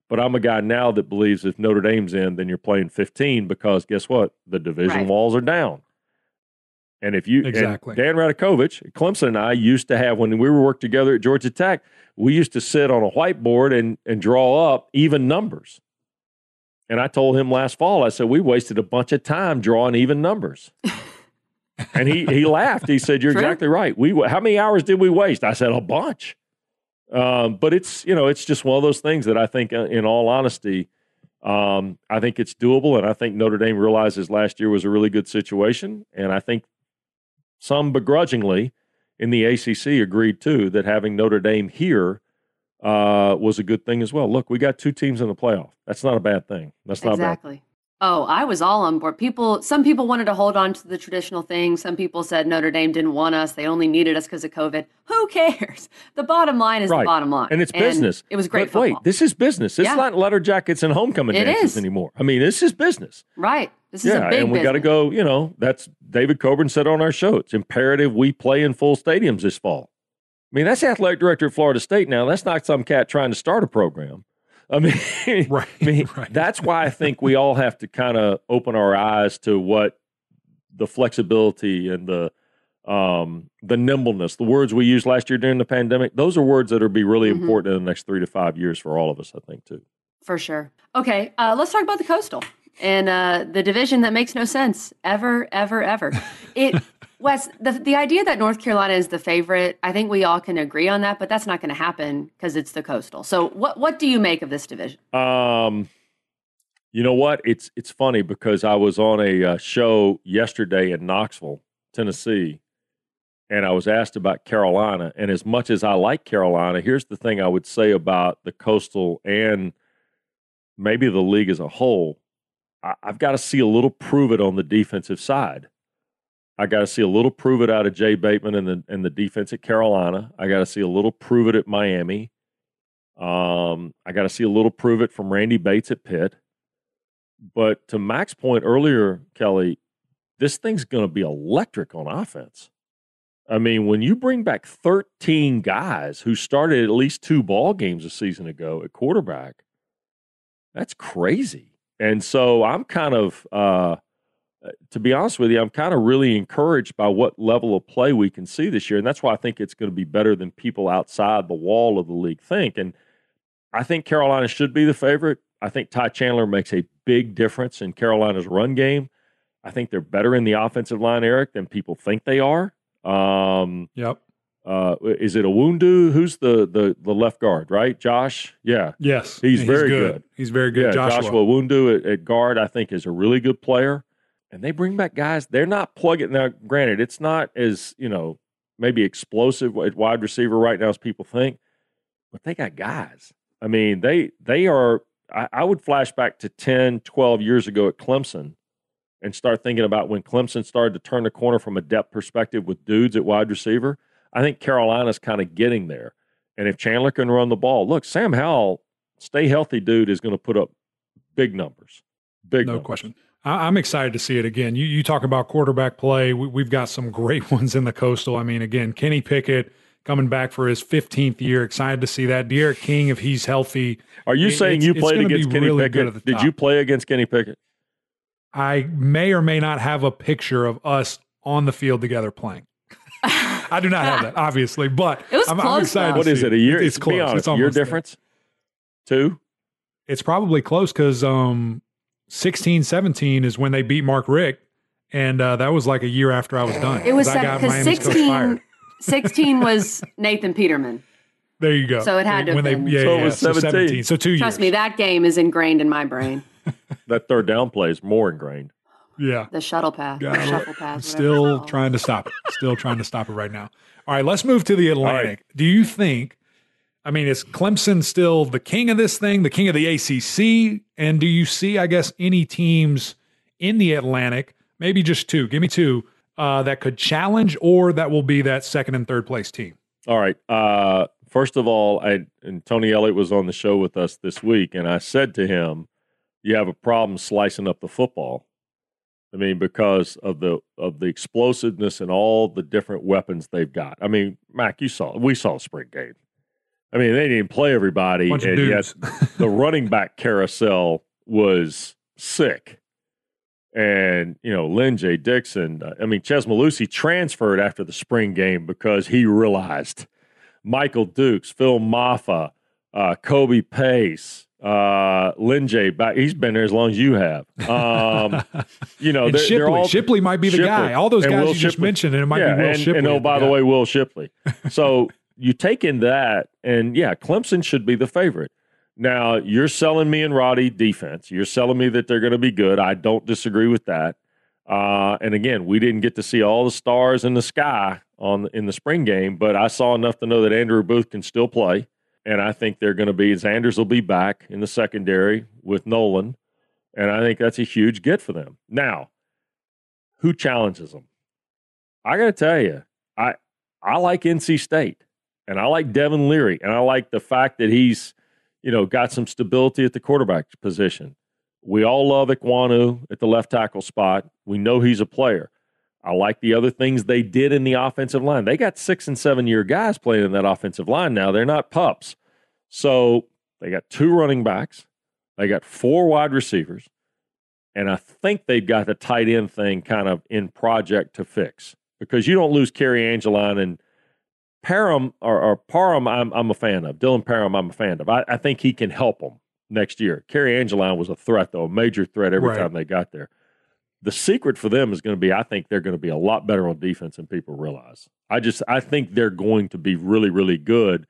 But I'm a guy now that believes if Notre Dame's in, then you're playing 15 because guess what? The division Right. walls are down. And if you Exactly. Dan Radakovich, Clemson and I used to have when we were worked together at Georgia Tech, we used to sit on a whiteboard and and draw up even numbers. And I told him last fall, I said, we wasted a bunch of time drawing even numbers. and he he laughed. He said, "You're True. exactly right. We how many hours did we waste?" I said, "A bunch." Um, but it's you know it's just one of those things that I think, uh, in all honesty, um, I think it's doable, and I think Notre Dame realizes last year was a really good situation, and I think some begrudgingly in the ACC agreed too that having Notre Dame here uh, was a good thing as well. Look, we got two teams in the playoff. That's not a bad thing. That's not bad. Oh, I was all on board. People, some people wanted to hold on to the traditional thing. Some people said Notre Dame didn't want us; they only needed us because of COVID. Who cares? The bottom line is Right. the bottom line, and it's business. It was great But wait, football, this is business. It's Yeah. not letter jackets and homecoming It dances is. anymore. I mean, this is business. right? This is yeah, a big and we got to go. You know, that's David Coburn said on our show. It's imperative we play in full stadiums this fall. I mean, that's athletic director at Florida State now. That's not some cat trying to start a program. I mean, Right. I mean, right. that's why I think we all have to kind of open our eyes to what the flexibility and the um, the nimbleness, the words we used last year during the pandemic. Those are words that will be really Mhm. important in the next three to five years for all of us. I think too. For sure. Okay, uh, let's talk about the coastal and uh, the division that makes no sense ever, ever, ever. It, Wes, the the idea that North Carolina is the favorite, I think we all can agree on that, but that's not going to happen because it's the coastal. So, what what do you make of this division? Um, you know what? It's it's funny because I was on a uh, show yesterday in Knoxville, Tennessee, and I was asked about Carolina. And as much as I like Carolina, here's the thing I would say about the Coastal and maybe the league as a whole. I, I've got to see a little prove it on the defensive side. I got to see a little prove it out of Jay Bateman and the and the defense at Carolina. I got to see a little prove it at Miami. Um, I got to see a little prove it from Randy Bates at Pitt. But to Mac's point earlier, Kelly, this thing's going to be electric on offense. I mean, when you bring back 13 guys who started at least two ball games a season ago at quarterback, that's crazy. And so I'm kind of, uh, to be honest with you, I'm kind of really encouraged by what level of play we can see this year. And that's why I think it's going to be better than people outside the wall of the league think. And I think Carolina should be the favorite. I think Ty Chandler makes a big difference in Carolina's run game. I think they're better in the offensive line, Eric, than people think they are. Um, Yep. uh, is it a Wundu? Who's the, the the left guard? Right, Josh. Yeah, Yes. He's very good. He's very good. yeah. Joshua. Joshua, Wundu at, at guard, I think, is a really good player. And they bring back guys. They're not plugging now. Granted, it's not as you know maybe explosive at wide receiver right now as people think, but they got guys. I mean, they they are. I, I would flash back to 10, 12 years ago at Clemson and start thinking about when Clemson started to turn the corner from a depth perspective with dudes at wide receiver. I think Carolina's kind of getting there. And if Chandler can run the ball, look, Sam Howell, stay healthy, dude, is going to put up big numbers. Big No numbers. question. I, I'm excited to see it again. You, you talk about quarterback play. We, we've got some great ones in the coastal. I mean, again, Kenny Pickett coming back for his 15th year. Excited to see that. D'Eriq King, if he's healthy, Are you It- saying it's- you played against Kenny really Pickett? at Did you play against Kenny Pickett? I may or may not have a picture of us on the field together playing. I do not have that, obviously, but It was I'm, I'm close, excited. though. to What see is it? A year? It's close. Be honest. It's year almost there. difference? Two? It's probably close because um, 16, 17 is when they beat Mark Richt, and uh, that was like a year after I was done. It was 'cause because 16, 16 was Nathan Peterman. There you go. So it had to have when they yeah, So it yeah, was so 17. So two Trust years. me, that game is ingrained in my brain. That third down play is more ingrained. Yeah. The shuttle pass. Got the it. shuffle pass. Still trying to stop it. Still trying to stop it right now. All right, let's move to the Atlantic. Do you think? I mean, is Clemson still the king of this thing, the king of the ACC? And do you see, I guess, any teams in the Atlantic, maybe just two, give me two, uh, that could challenge or that will be that second and third place team? All right. Uh, first of all, I and Tony Elliott was on the show with us this week, and I said to him, "You have a problem slicing up the football." I mean, because of the of the explosiveness and all the different weapons they've got. I mean, Mac, you saw we saw spring game. I mean, they didn't play everybody, Bunch and yet the running back carousel was sick. And, you know, Lynn J. Dixon, uh, I mean, Chez Mellusi transferred after the spring game because he realized Michael Dukes, Phil Mafah, uh, Kobe Pace, uh, Lynn J. Back, he's been there as long as you have. Um, you know, they're, Shipley, they're all Shipley might be the Shipley. guy. All those And guys Will you just mentioned, and it might yeah, be Will and, Shipley. And oh, by the way, Will Shipley. So you take in that, and yeah, Clemson should be the favorite. Now you're selling me and Roddy defense. You're selling me that they're going to be good. I don't disagree with that. Uh, and again, we didn't get to see all the stars in the sky on in the spring game, but I saw enough to know that Andrew Booth can still play, and I think they're going to be. Sanders will be back in the secondary with Nolan, and I think that's a huge get for them. Now, who challenges them? I got to tell you, I I like NC State, and I like Devin Leary, and I like the fact that he's, you know, got some stability at the quarterback position. We all love Ekwonu at the left tackle spot. We know he's a player. I like the other things they did in the offensive line. They got six and seven year guys playing in that offensive line now. They're not pups. So they got two running backs, they got four wide receivers, and I think they've got the tight end thing kind of in project to fix because you don't lose Cary Angeline and Parham or, or Parham. I'm I'm a fan of Dylan Parham. I'm a fan of. I, I think he can help them next year. Cary Angeline was a threat though, a major threat every Right. time they got there. The secret for them is going to be, I think they're going to be a lot better on defense than people realize. I just I think they're going to be really really good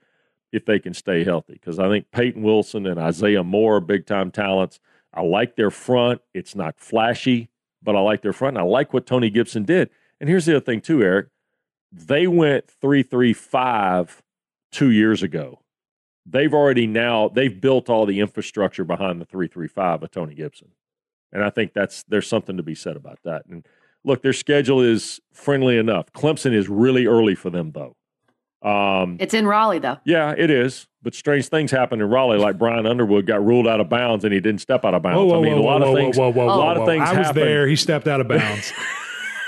if they can stay healthy because I think Peyton Wilson and Isaiah Moore are big time talents. I like their front. It's not flashy, but I like their front. And I like what Tony Gibson did. And here's the other thing too, Eric. They went three three five two years ago. They've already now they've built all the infrastructure behind the three three five of Tony Gibson, and I think that's there's something to be said about that. And look, their schedule is friendly enough. Clemson is really early for them though. Um, It's in Raleigh, though. yeah, it is. But strange things happen in Raleigh, like Bryan Underwood got ruled out of bounds and he didn't step out of bounds. Whoa, whoa, I mean, whoa, a lot whoa, of things. whoa, whoa, a whoa, lot of things I was happen. there. He stepped out of bounds.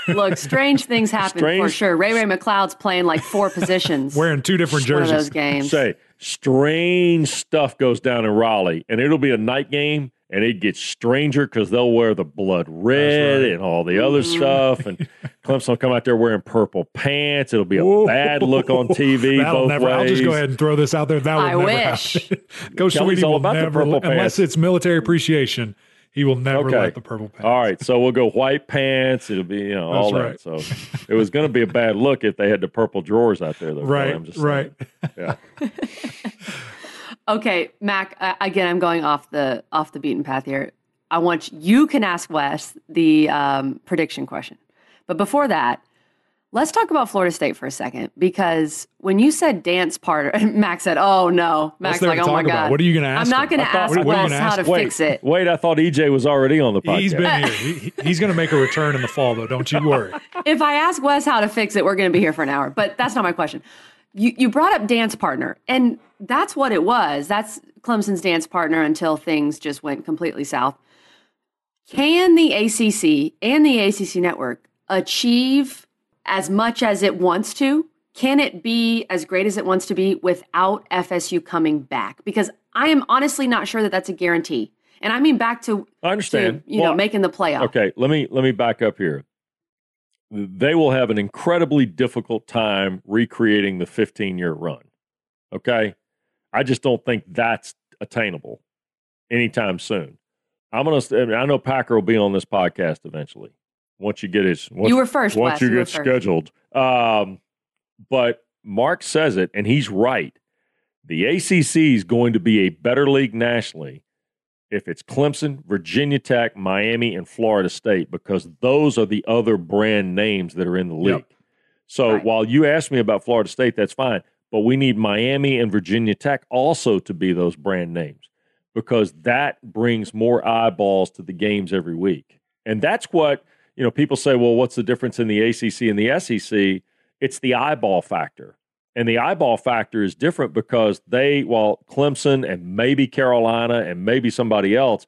Look, strange things happen for sure. Ray Ray McCloud's playing like four positions. wearing two different one of those jerseys. games. Say, strange stuff goes down in Raleigh, and it'll be a night game, and it gets stranger because they'll wear the blood red right. and all the other Mhm. stuff, and Clemson will come out there wearing purple pants. It'll be a Whoa. bad look on TV That'll both never. ways. I'll just go ahead and throw this out there. That will I never wish. happen. Coach Kelly's Sweeney all will about the never, purple unless pants. it's military appreciation, he will never Okay. let the purple pants. All right, so we'll go white pants. It'll be you know all That's that. So it was going to be a bad look if they had the purple drawers out there. Though, Right, I'm just right. saying. Yeah. Okay, Mac. Uh, again, I'm going off the off the beaten path here. I want you, you can ask Wes the um, prediction question, but before that, let's talk about Florida State for a second because when you said dance part, Max said, "Oh no." Max like, "Oh my talk about? god." What are you going to ask? I'm not going to ask what- what Wes how ask? to Wait, fix it. wait. I thought EJ was already on the podcast. He's been here. He, he- he's going to make a return in the fall, though. Don't you worry. if I ask Wes how to fix it, we're going to be here for an hour. But that's not my question. You you brought up dance partner, and that's what it was. That's Clemson's dance partner until things just went completely south. Can the ACC and the ACC network achieve as much as it wants to? Can it be as great as it wants to be without FSU coming back? Because I am honestly not sure that that's a guarantee. And I mean back to, I to understand. you know making the playoff. Okay, let me let me back up here. They will have an incredibly difficult time recreating the 15 year run. Okay, I just don't think that's attainable anytime soon. I'm gonna. I know Packer will be on this podcast eventually. Once you get his, once, You were first, Once Wes. you You get scheduled, um, but Mark says it, and he's right. The ACC is going to be a better league nationally if it's Clemson, Virginia Tech, Miami, and Florida State, because those are the other brand names that are in the league. Yep. So right. while you asked me about Florida State, that's fine. But we need Miami and Virginia Tech also to be those brand names because that brings more eyeballs to the games every week. And that's what, you know, people say, well, what's the difference in the ACC and the SEC? It's the eyeball factor. And the eyeball factor is different because they, while Clemson and maybe Carolina and maybe somebody else,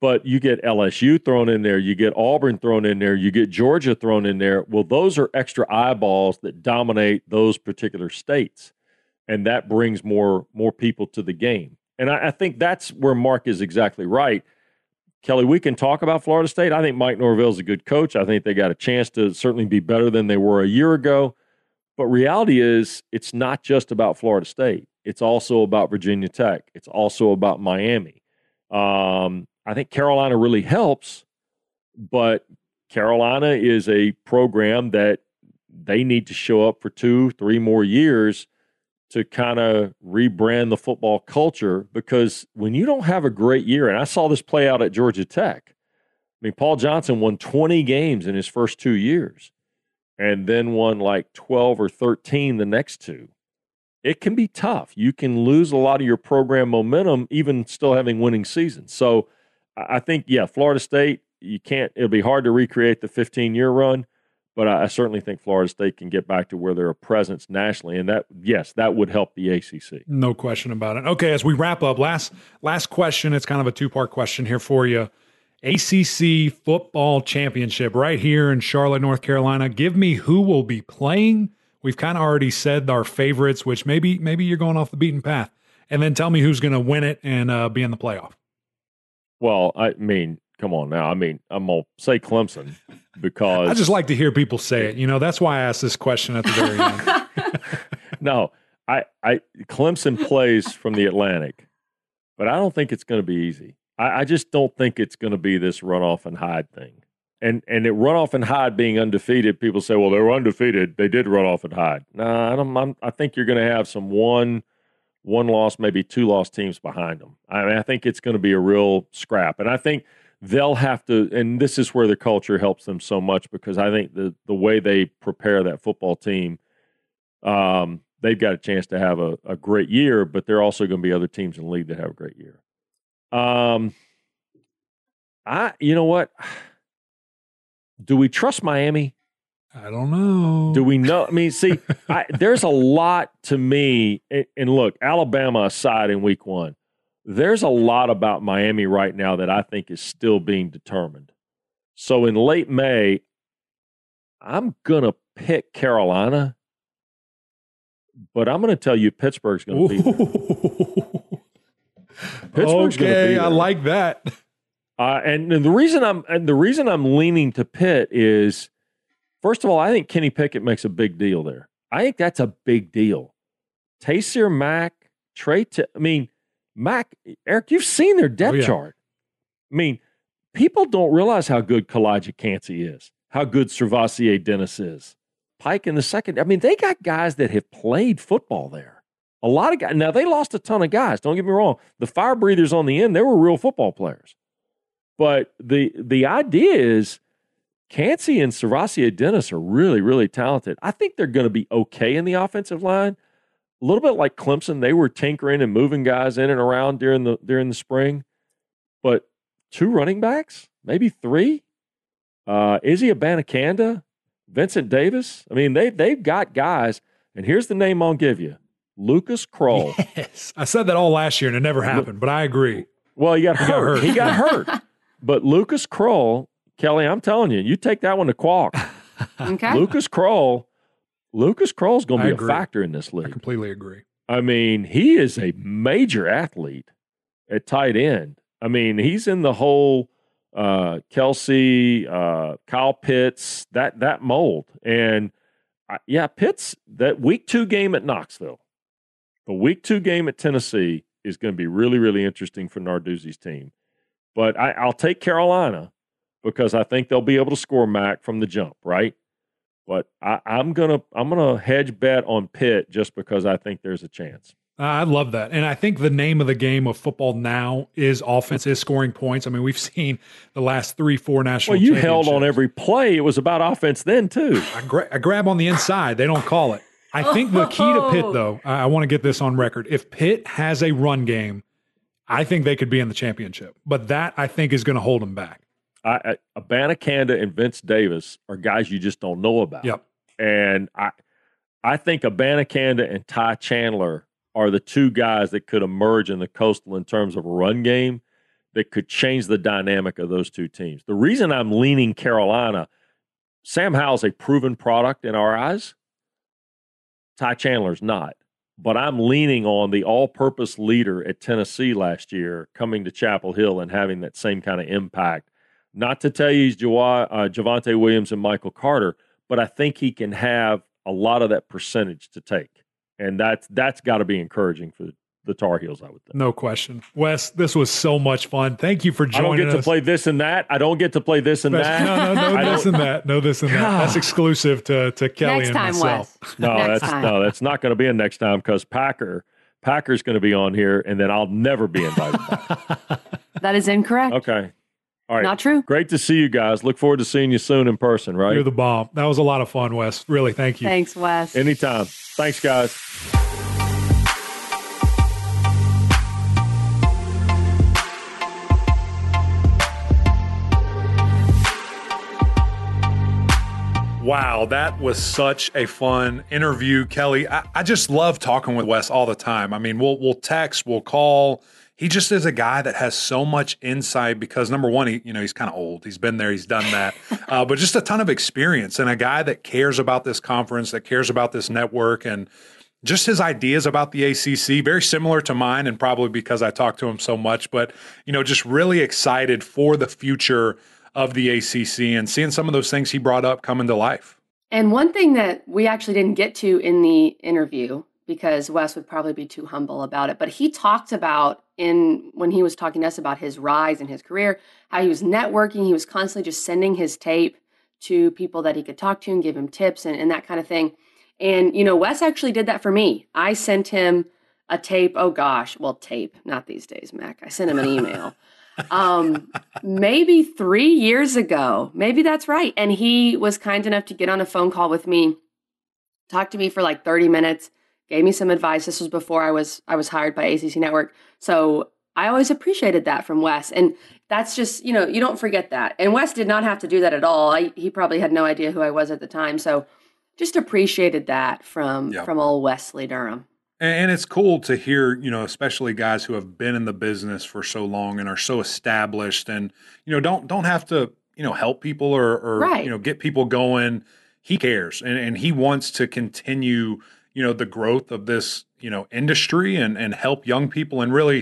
but you get LSU thrown in there, you get Auburn thrown in there, you get Georgia thrown in there. Well, those are extra eyeballs that dominate those particular states, and that brings more more people to the game. And I, I think that's where Mark is exactly right. Kelly, we can talk about Florida State. I think Mike Norvell is a good coach. I think they got a chance to certainly be better than they were a year ago. But reality is, it's not just about Florida State. It's also about Virginia Tech. It's also about Miami. Um, I think Carolina really helps, but Carolina is a program that they need to show up for two, three more years to kind of rebrand the football culture because when you don't have a great year, and I saw this play out at Georgia Tech. I mean, Paul Johnson won 20 games in his first two years and then won like 12 or 13 the next two. It can be tough. You can lose a lot of your program momentum, even still having winning seasons. So, I think, yeah, Florida State, you can't, it'll be hard to recreate the 15 year run, but I, I, certainly think Florida State can get back to where they're a presence nationally. And that, yes, that would help the ACC. No question about it. Okay, as we wrap up, last, last question. It's kind of a two part question here for you. ACC football championship right here in Charlotte, North Carolina. Give me who will be playing. We've kind of already said our favorites, which maybe maybe you're going off the beaten path, and then tell me who's going to win it and uh, be in the playoff. Well, I mean, come on now. I mean, I'm gonna say Clemson because I just like to hear people say it. You know, that's why I asked this question at the very end. no, I, I Clemson plays from the Atlantic, but I don't think it's going to be easy. I, I just don't think it's going to be this runoff and hide thing. And and it run off and hide being undefeated. People say, well, they were undefeated. They did run off and hide. No, nah, I don't. I'm, I think you're going to have some one one loss, maybe two loss teams behind them. I mean, I think it's going to be a real scrap. And I think they'll have to, and this is where the culture helps them so much because I think the, the way they prepare that football team, um, they've got a chance to have a, a great year, but there are also going to be other teams in the league that have a great year. Um, I, you know what? Do we trust Miami? I don't know. Do we know? I mean, see, I, there's a lot to me. And look, Alabama aside in week one, there's a lot about Miami right now that I think is still being determined. So in late May, I'm going to pick Carolina, but I'm going to tell you Pittsburgh's going to be. Pittsburgh's okay, I like that. Uh, and, and the reason I'm and the reason I'm leaning to Pitt is First of all, I think Kenny Pickett makes a big deal there. I think that's a big deal. Taysir Mack, Trey, T- I mean, Mack, Eric, you've seen their depth oh, yeah. chart. I mean, people don't realize how good Calijah Kancey is, how good SirVocea Dennis is. Pike in the second. I mean, they got guys that have played football there. A lot of guys. Now, they lost a ton of guys. Don't get me wrong. The fire breathers on the end, they were real football players. But the the idea is Kancey and SirVocea Dennis are really, really talented. I think they're going to be okay in the offensive line. A little bit like Clemson, they were tinkering and moving guys in and around during the during the spring. But two running backs, maybe three. Uh, Izzy Abanikanda, Vincent Davis. I mean, they they've got guys. And here's the name I'll give you: Lucas Krull. Yes, I said that all last year and it never happened, but I agree. Well, he got he hurt. Got hurt. he got hurt. But Lucas Krull Kelly, I'm telling you, you take that one to Qualk. okay. Lucas Krull, Lucas Krull's going to be a factor in this league. I completely agree. I mean, he is a major athlete at tight end. I mean, he's in the whole uh, Kelce, uh, Kyle Pitts, that that mold. And uh, yeah, Pitts, that week two game at Knoxville, the week two game at Tennessee is going to be really, really interesting for Narduzzi's team. But I, I'll take Carolina because I think they'll be able to score Mac from the jump, right? But I, am gonna I'm gonna hedge bet on Pitt just because I think there's a chance. I love that. And I think the name of the game of football now is offense, is scoring points. I mean, we've seen the last three, four national Well, you held on every play. It was about offense then, too. I, gra- I grab on the inside. They don't call it. I think the key to Pitt, oh. though, I, I want to get this on record. If Pitt has a run game, I think they could be in the championship. But that, I think, is going to hold them back. I, I, and Vince Davis are guys you just don't know about. Yep. And I, I think Abanikanda and Ty Chandler are the two guys that could emerge in the coastal in terms of a run game that could change the dynamic of those two teams. The reason I'm leaning Carolina, Sam Howell's a proven product in our eyes. Ty Chandler's not. But I'm leaning on the all purpose leader at Tennessee last year coming to Chapel Hill and having that same kind of impact. Not to tell you he's Jawa, uh, Javonte Williams and Michael Carter, but I think he can have a lot of that percentage to take and that's that's got to be encouraging for the Tar Heels. I would think. No question, Wes. This was so much fun. Thank you for joining. Us. I don't get us. to play this and that. I don't get to play this and that. No, no, no, this and that. No, this and that. That's exclusive to to Kelly Next and time, myself. Wes. No, Next that's time. no, that's not going to be a next time because Packer Packer's going to be on here, and then I'll never be invited back. That is incorrect. Okay, all right. Not true. Great to see you guys. Look forward to seeing you soon in person. Right? You're the bomb. That was a lot of fun, Wes. Really, thank you. Thanks, Wes. Anytime. Thanks, guys. Wow, that was such a fun interview, Kelly. I, I just love talking with Wes all the time. I mean, we'll we'll text, we'll call. He just is a guy that has so much insight because number one, he you know he's kind of old. He's been there, he's done that, uh, but just a ton of experience and a guy that cares about this conference, that cares about this network, and just his ideas about the ACC, very similar to mine, and probably because I talk to him so much. But you know, just really excited for the future of the ACC and seeing some of those things he brought up coming to life. And one thing that we actually didn't get to in the interview because Wes would probably be too humble about it, but he talked about in when he was talking to us about his rise in his career, how he was networking, he was constantly just sending his tape to people that he could talk to and give him tips and, and that kind of thing. And you know, Wes actually did that for me. I sent him a tape, oh gosh, well, tape, not these days, Mac. I sent him an email. um maybe 3 years ago. Maybe that's right. And he was kind enough to get on a phone call with me, talk to me for like 30 minutes, gave me some advice. This was before I was I was hired by ACC Network. So I always appreciated that from Wes. And that's just, you know, you don't forget that. And Wes did not have to do that at all. I, he probably had no idea who I was at the time. So just appreciated that from Yep. from old Wesley Durham. And, and it's cool to hear, you know, especially guys who have been in the business for so long and are so established, and you know, don't don't have to, you know, help people or, or Right. you know, get people going. He cares, and, and he wants to continue, you know, the growth of this, you know, industry and and help young people and really,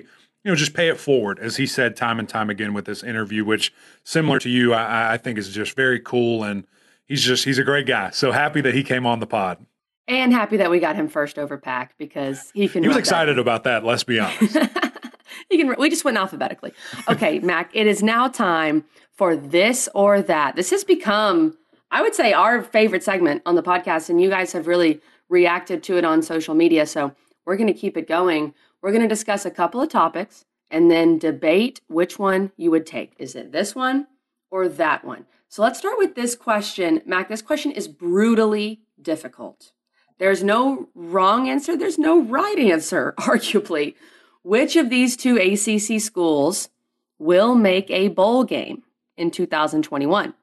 you know, just pay it forward, as he said time and time again with this interview, which similar to you, I, I think is just very cool, and he's just he's a great guy. So happy that he came on the pod. And happy that we got him first over Pack because he can He was run that. excited about that. Let's be honest. you can. We just went alphabetically. Okay, Mac. It is now time for this or that. This has become, I would say, our favorite segment on the podcast, and you guys have really reacted to it on social media. So we're going to keep it going. We're going to discuss a couple of topics and then debate which one you would take. Is it this one or that one? So let's start with this question, Mac. This question is brutally difficult. There's no wrong answer. There's no right answer, arguably. Which of these two ACC schools will make a bowl game in 2021?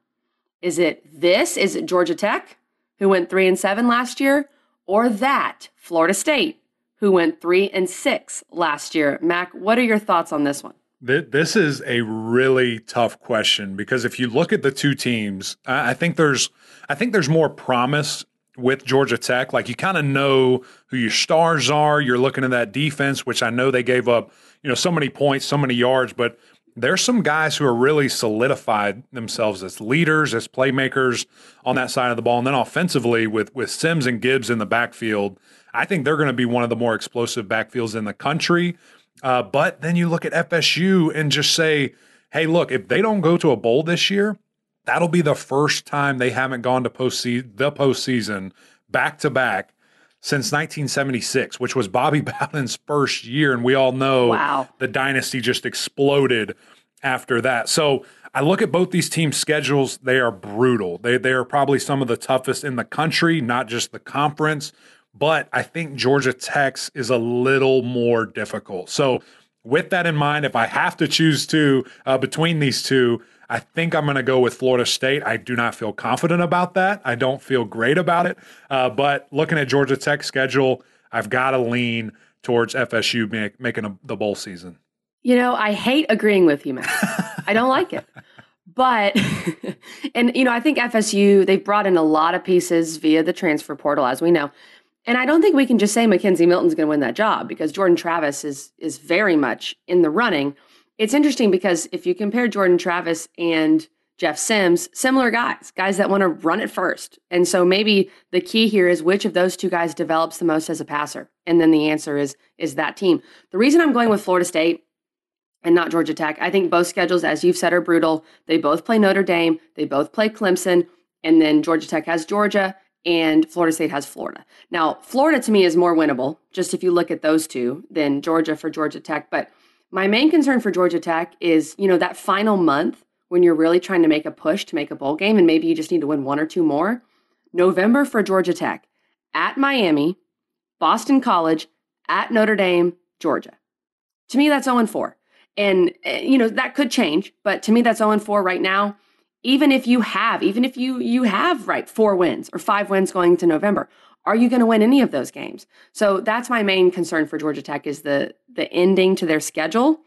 Is it this? Is it Georgia Tech, who went three and seven last year, or that Florida State, who went three and six last year? Mac, what are your thoughts on this one? This is a really tough question because if you look at the two teams, I think there's I think there's more promise with Georgia Tech. Like you kind of know who your stars are. You're looking at that defense, which I know they gave up, you know, so many points, so many yards, but there's some guys who are really solidified themselves as leaders, as playmakers on that side of the ball. And then offensively with with Sims and Gibbs in the backfield, I think they're going to be one of the more explosive backfields in the country. Uh, but then you look at FSU and just say, hey, look, if they don't go to a bowl this year, that'll be the first time they haven't gone to postseason, the postseason back to back since 1976, which was Bobby Bowden's first year. And we all know wow. the dynasty just exploded after that. So I look at both these teams' schedules, they are brutal. They, they are probably some of the toughest in the country, not just the conference. But I think Georgia Tech's is a little more difficult. So, with that in mind, if I have to choose two uh, between these two, I think I'm going to go with Florida State. I do not feel confident about that. I don't feel great about it. Uh, but looking at Georgia Tech's schedule, I've got to lean towards FSU make, making a, the bowl season. You know, I hate agreeing with you, Mac. I don't like it. But, and, you know, I think FSU, they've brought in a lot of pieces via the transfer portal, as we know. And I don't think we can just say McKenzie Milton's going to win that job because Jordan Travis is is very much in the running. It's interesting because if you compare Jordan Travis and Jeff Sims, similar guys, guys that want to run it first. And so maybe the key here is which of those two guys develops the most as a passer. And then the answer is is that team. The reason I'm going with Florida State and not Georgia Tech, I think both schedules, as you've said, are brutal. They both play Notre Dame, they both play Clemson, and then Georgia Tech has Georgia and Florida State has Florida. Now, Florida to me is more winnable, just if you look at those two, than Georgia for Georgia Tech. But my main concern for Georgia Tech is, you know, that final month when you're really trying to make a push to make a bowl game and maybe you just need to win one or two more. November for Georgia Tech at Miami, Boston College, at Notre Dame, Georgia. To me, that's 0 4. And, eh, you know, that could change, but to me, that's 0 4 right now. Even if you have, even if you you have right four wins or five wins going to November, are you going to win any of those games? So that's my main concern for Georgia Tech is the the ending to their schedule.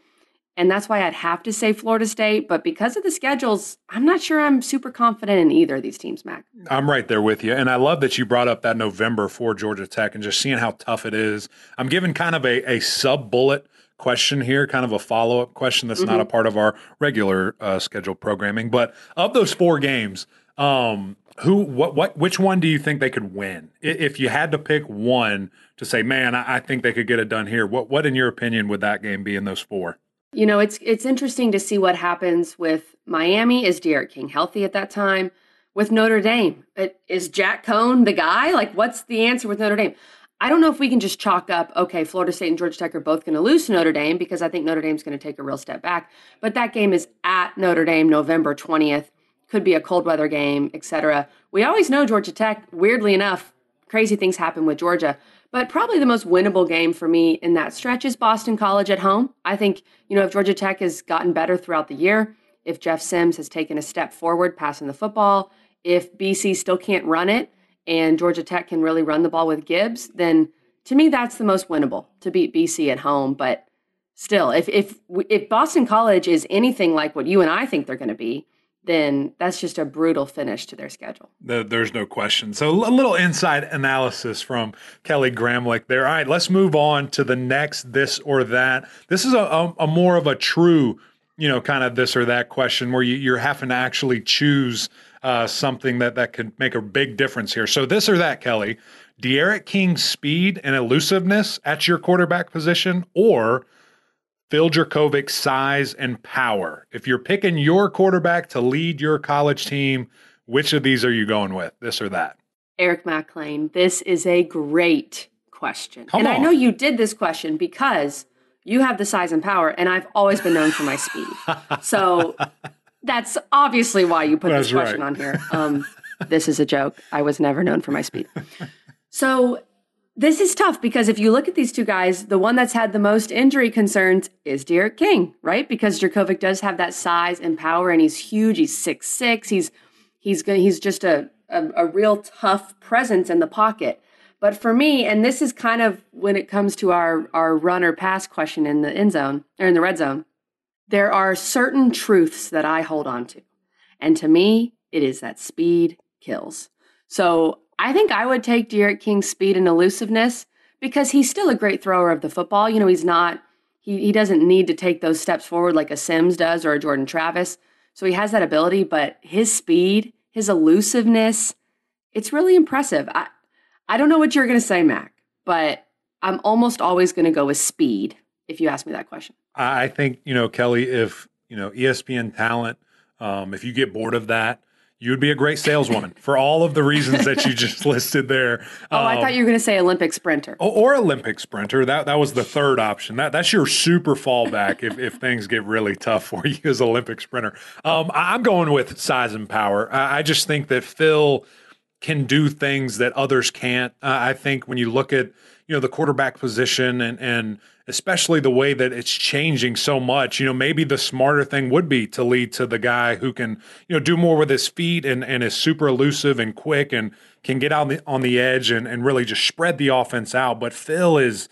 And that's why I'd have to say Florida State. But because of the schedules, I'm not sure I'm super confident in either of these teams, Mac. I'm right there with you. And I love that you brought up that November for Georgia Tech and just seeing how tough it is. I'm giving kind of a, a sub bullet question here, kind of a follow up question that's mm-hmm. not a part of our regular uh, scheduled programming. But of those four games, um, who what what which one do you think they could win? If you had to pick one to say man I, I, think they could get it done here what what in your opinion would that game be in those four? You know it's it's interesting to see what happens with miami. Is D'Eriq King healthy at that time? With notre dame is jack coan the guy? Like what's the answer with notre dame? I don't know if we can just chalk up okay florida state and georgia tech are both going to lose to notre dame because i think notre dame's going to take a real step back. But that game is at notre dame november 20th could be a cold weather game, etc. We always know Georgia Tech, weirdly enough, crazy things happen with Georgia. But probably the most winnable game for me in that stretch is Boston College at home. I think, you know, if Georgia Tech has gotten better throughout the year, if Jeff Sims has taken a step forward passing the football, if BC still can't run it and Georgia Tech can really run the ball with Gibbs, then to me that's the most winnable to beat BC at home. But still, if if if Boston College is anything like what you and I think they're going to be, then that's just a brutal finish to their schedule. there's no question. So a little inside analysis from Kelly Gramlich there. All right, let's move on to the next this or that. This is a, a, a more of a true, you know, kind of this or that question where you, you're having to actually choose uh, something that that could make a big difference here. So this or that, Kelly, D'Eriq King's speed and elusiveness at your quarterback position, or Phil Jurkovec's size and power. If you're picking your quarterback to lead your college team, which of these are you going with, this or that? Eric Mac Lain, this is a great question. Come and on. I know you did this question because you have the size and power, and I've always been known for my speed. so that's obviously why you put that's this question right. on here. Um, this is a joke. I was never known for my speed. So this is tough because if you look at these two guys, the one that's had the most injury concerns is D'Eriq King, right? Because Jurkovec does have that size and power, and he's huge. He's six six. He's he's he's just a, a a real tough presence in the pocket. But for me, and this is kind of when it comes to our our run or pass question in the end zone or in the red zone, there are certain truths that I hold on to, and to me, it is that speed kills. So I think I would take D'Eriq King's speed and elusiveness because he's still a great thrower of the football. You know, he's not he he doesn't need to take those steps forward like a Sims does or a Jordan Travis. So he has that ability, but his speed, his elusiveness, it's really impressive. I I don't know what you're going to say, Mac, but I'm almost always going to go with speed if you ask me that question. I think, you know, Kelly, if, you know, ESPN talent, um, if you get bored of that, you would be a great saleswoman for all of the reasons that you just listed there. Oh, um, I thought you were going to say Olympic sprinter or, or, Olympic sprinter. That that was the third option. That that's your super fallback if, if things get really tough for you as Olympic sprinter. Um, I'm going with size and power. I, I, just think that Phil can do things that others can't. Uh, I think when you look at you know the quarterback position and and especially the way that it's changing so much. You know, maybe the smarter thing would be to lead to the guy who can, you know, do more with his feet and, and is super elusive and quick and can get out on the, on the edge and, and really just spread the offense out. But Phil is,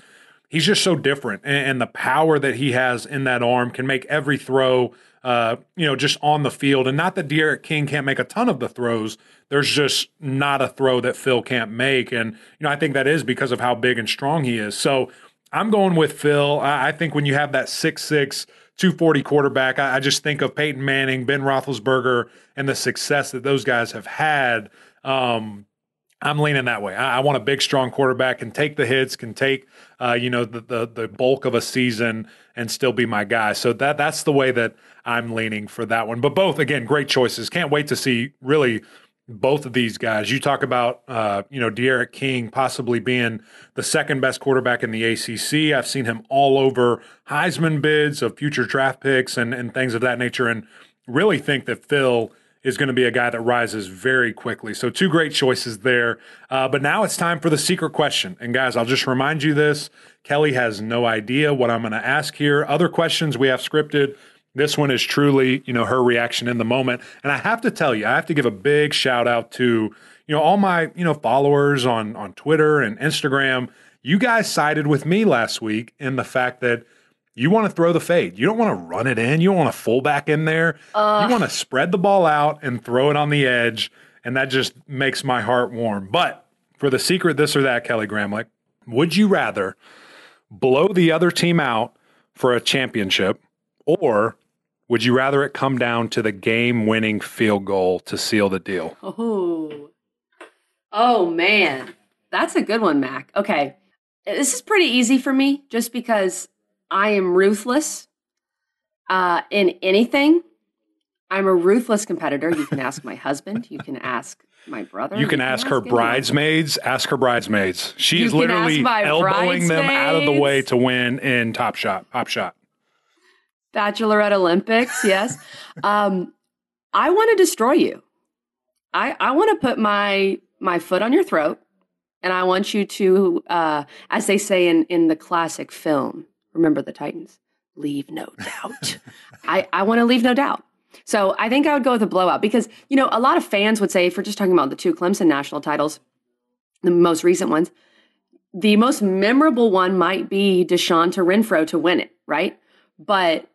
he's just so different. And, and the power that he has in that arm can make every throw, uh, you know, just on the field. And not that D'Eriq King can't make a ton of the throws. There's just not a throw that Phil can't make. And, you know, I think that is because of how big and strong he is. So, I'm going with Phil. I, I think when you have that six six 240 quarterback, I, I, just think of Peyton Manning, Ben Roethlisberger, and the success that those guys have had. Um, I'm leaning that way. I, I, want a big, strong quarterback, can take the hits, can take uh, you know the, the, the bulk of a season, and still be my guy. So that that's the way that I'm leaning for that one. But both again, great choices. Can't wait to see really both of these guys. You talk about, uh, you know, D'Eriq King possibly being the second best quarterback in the ACC. I've seen him all over Heisman bids of future draft picks and, and things of that nature, and really think that Phil is going to be a guy that rises very quickly. So, two great choices there. Uh, but now it's time for the secret question. And, guys, I'll just remind you this Kelly has no idea what I'm going to ask here. Other questions we have scripted this one is truly, you know, her reaction in the moment. And I have to tell you, I have to give a big shout out to, you know, all my, you know, followers on on Twitter and Instagram. You guys sided with me last week in the fact that you want to throw the fade. You don't want to run it in. You don't want to fullback in there. Uh, you want to spread the ball out and throw it on the edge. And that just makes my heart warm. But for the secret this or that, Kelly Gramlich, would you rather blow the other team out for a championship or would you rather it come down to the game winning field goal to seal the deal? Oh, oh man. That's a good one, Mac. Okay. This is pretty easy for me just because I am ruthless uh, in anything. I'm a ruthless competitor. You can ask my husband. You can ask my brother. You can, you ask, can ask, her bridesmaids. Ask her bridesmaids. She's literally elbowing them out of the way to win in Top Shot. Top Shot. Bachelorette Olympics, yes. um, I want to destroy you. I, I want to put my my foot on your throat, and I want you to, uh, as they say in in the classic film, remember the Titans, leave no doubt. I I want to leave no doubt. So I think I would go with a blowout because you know a lot of fans would say if we're just talking about the two Clemson national titles, the most recent ones, the most memorable one might be Deshaun to Renfrow to win it, right? But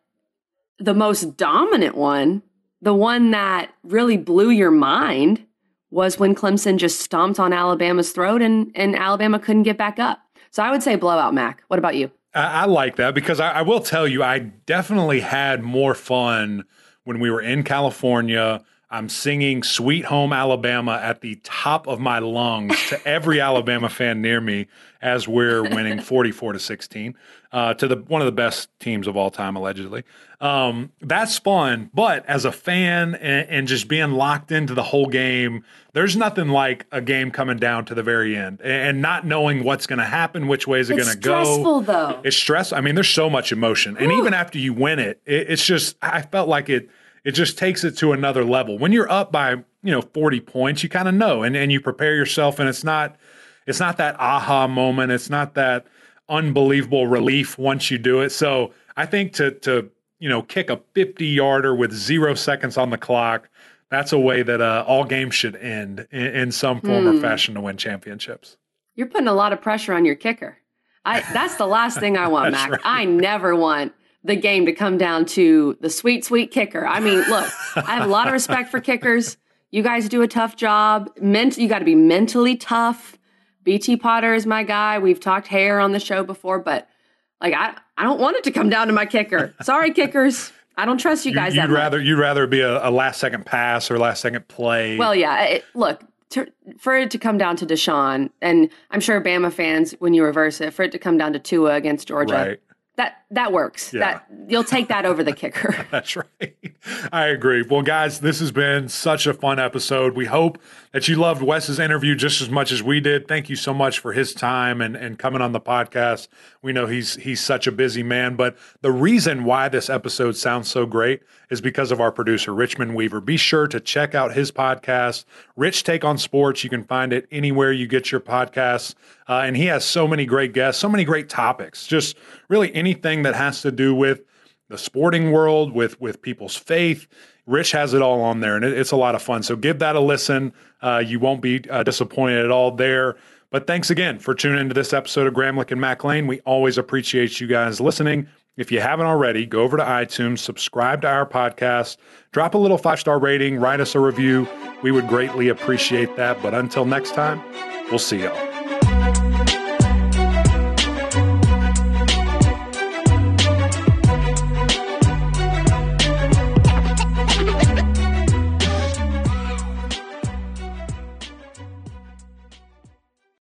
the most dominant one, the one that really blew your mind, was when Clemson just stomped on Alabama's throat and, and Alabama couldn't get back up. So I would say blowout, Mac. What about you? I, I like that because I, I will tell you, I definitely had more fun when we were in California. I'm singing Sweet Home Alabama at the top of my lungs to every Alabama fan near me as we're winning 44 to 16 uh, to the one of the best teams of all time, allegedly. Um, that's fun, but as a fan and, and, just being locked into the whole game, there's nothing like a game coming down to the very end and, not knowing what's going to happen, which way is it going to go. It's stressful though. It's stressful. I mean, there's so much emotion, and even after you win it, it, it's just I felt like it. It just takes it to another level. When you're up by you know 40 points, you kind of know, and and you prepare yourself, and it's not it's not that aha moment. It's not that unbelievable relief once you do it. So I think to to you know kick a 50 yarder with zero seconds on the clock, that's a way that uh, all games should end in, in some form hmm. or fashion to win championships. You're putting a lot of pressure on your kicker. I that's the last thing I want, Mac. Right. I never want the game to come down to the sweet, sweet kicker. I mean, look, I have a lot of respect for kickers. You guys do a tough job. Ment- you got to be mentally tough. BT Potter is my guy. We've talked hair on the show before, but like I, I don't want it to come down to my kicker. Sorry, kickers. I don't trust you guys. You, would rather you'd rather be a, a, last second pass or last second play. Well, yeah. It, look, to, for it to come down to Deshaun, and I'm sure Bama fans, when you reverse it, for it to come down to Tua against Georgia, right. that that works. Yeah. That you'll take that over the kicker. That's right. I agree. Well, guys, this has been such a fun episode. We hope that you loved Wes's interview just as much as we did. Thank you so much for his time and, and coming on the podcast. We know he's he's such a busy man, but the reason why this episode sounds so great is because of our producer, Richmond Weaver. Be sure to check out his podcast, Rich Take on Sports. You can find it anywhere you get your podcasts. Uh, and he has so many great guests, so many great topics, just really anything that has to do with the sporting world, with with people's faith. Rich has it all on there, and it, it's a lot of fun. So give that a listen. Uh, you won't be uh, disappointed at all there. But thanks again for tuning into this episode of Gramlich and Mac Lain. We always appreciate you guys listening. If you haven't already, go over to iTunes, subscribe to our podcast, drop a little five star rating, write us a review. We would greatly appreciate that. But until next time, we'll see y'all.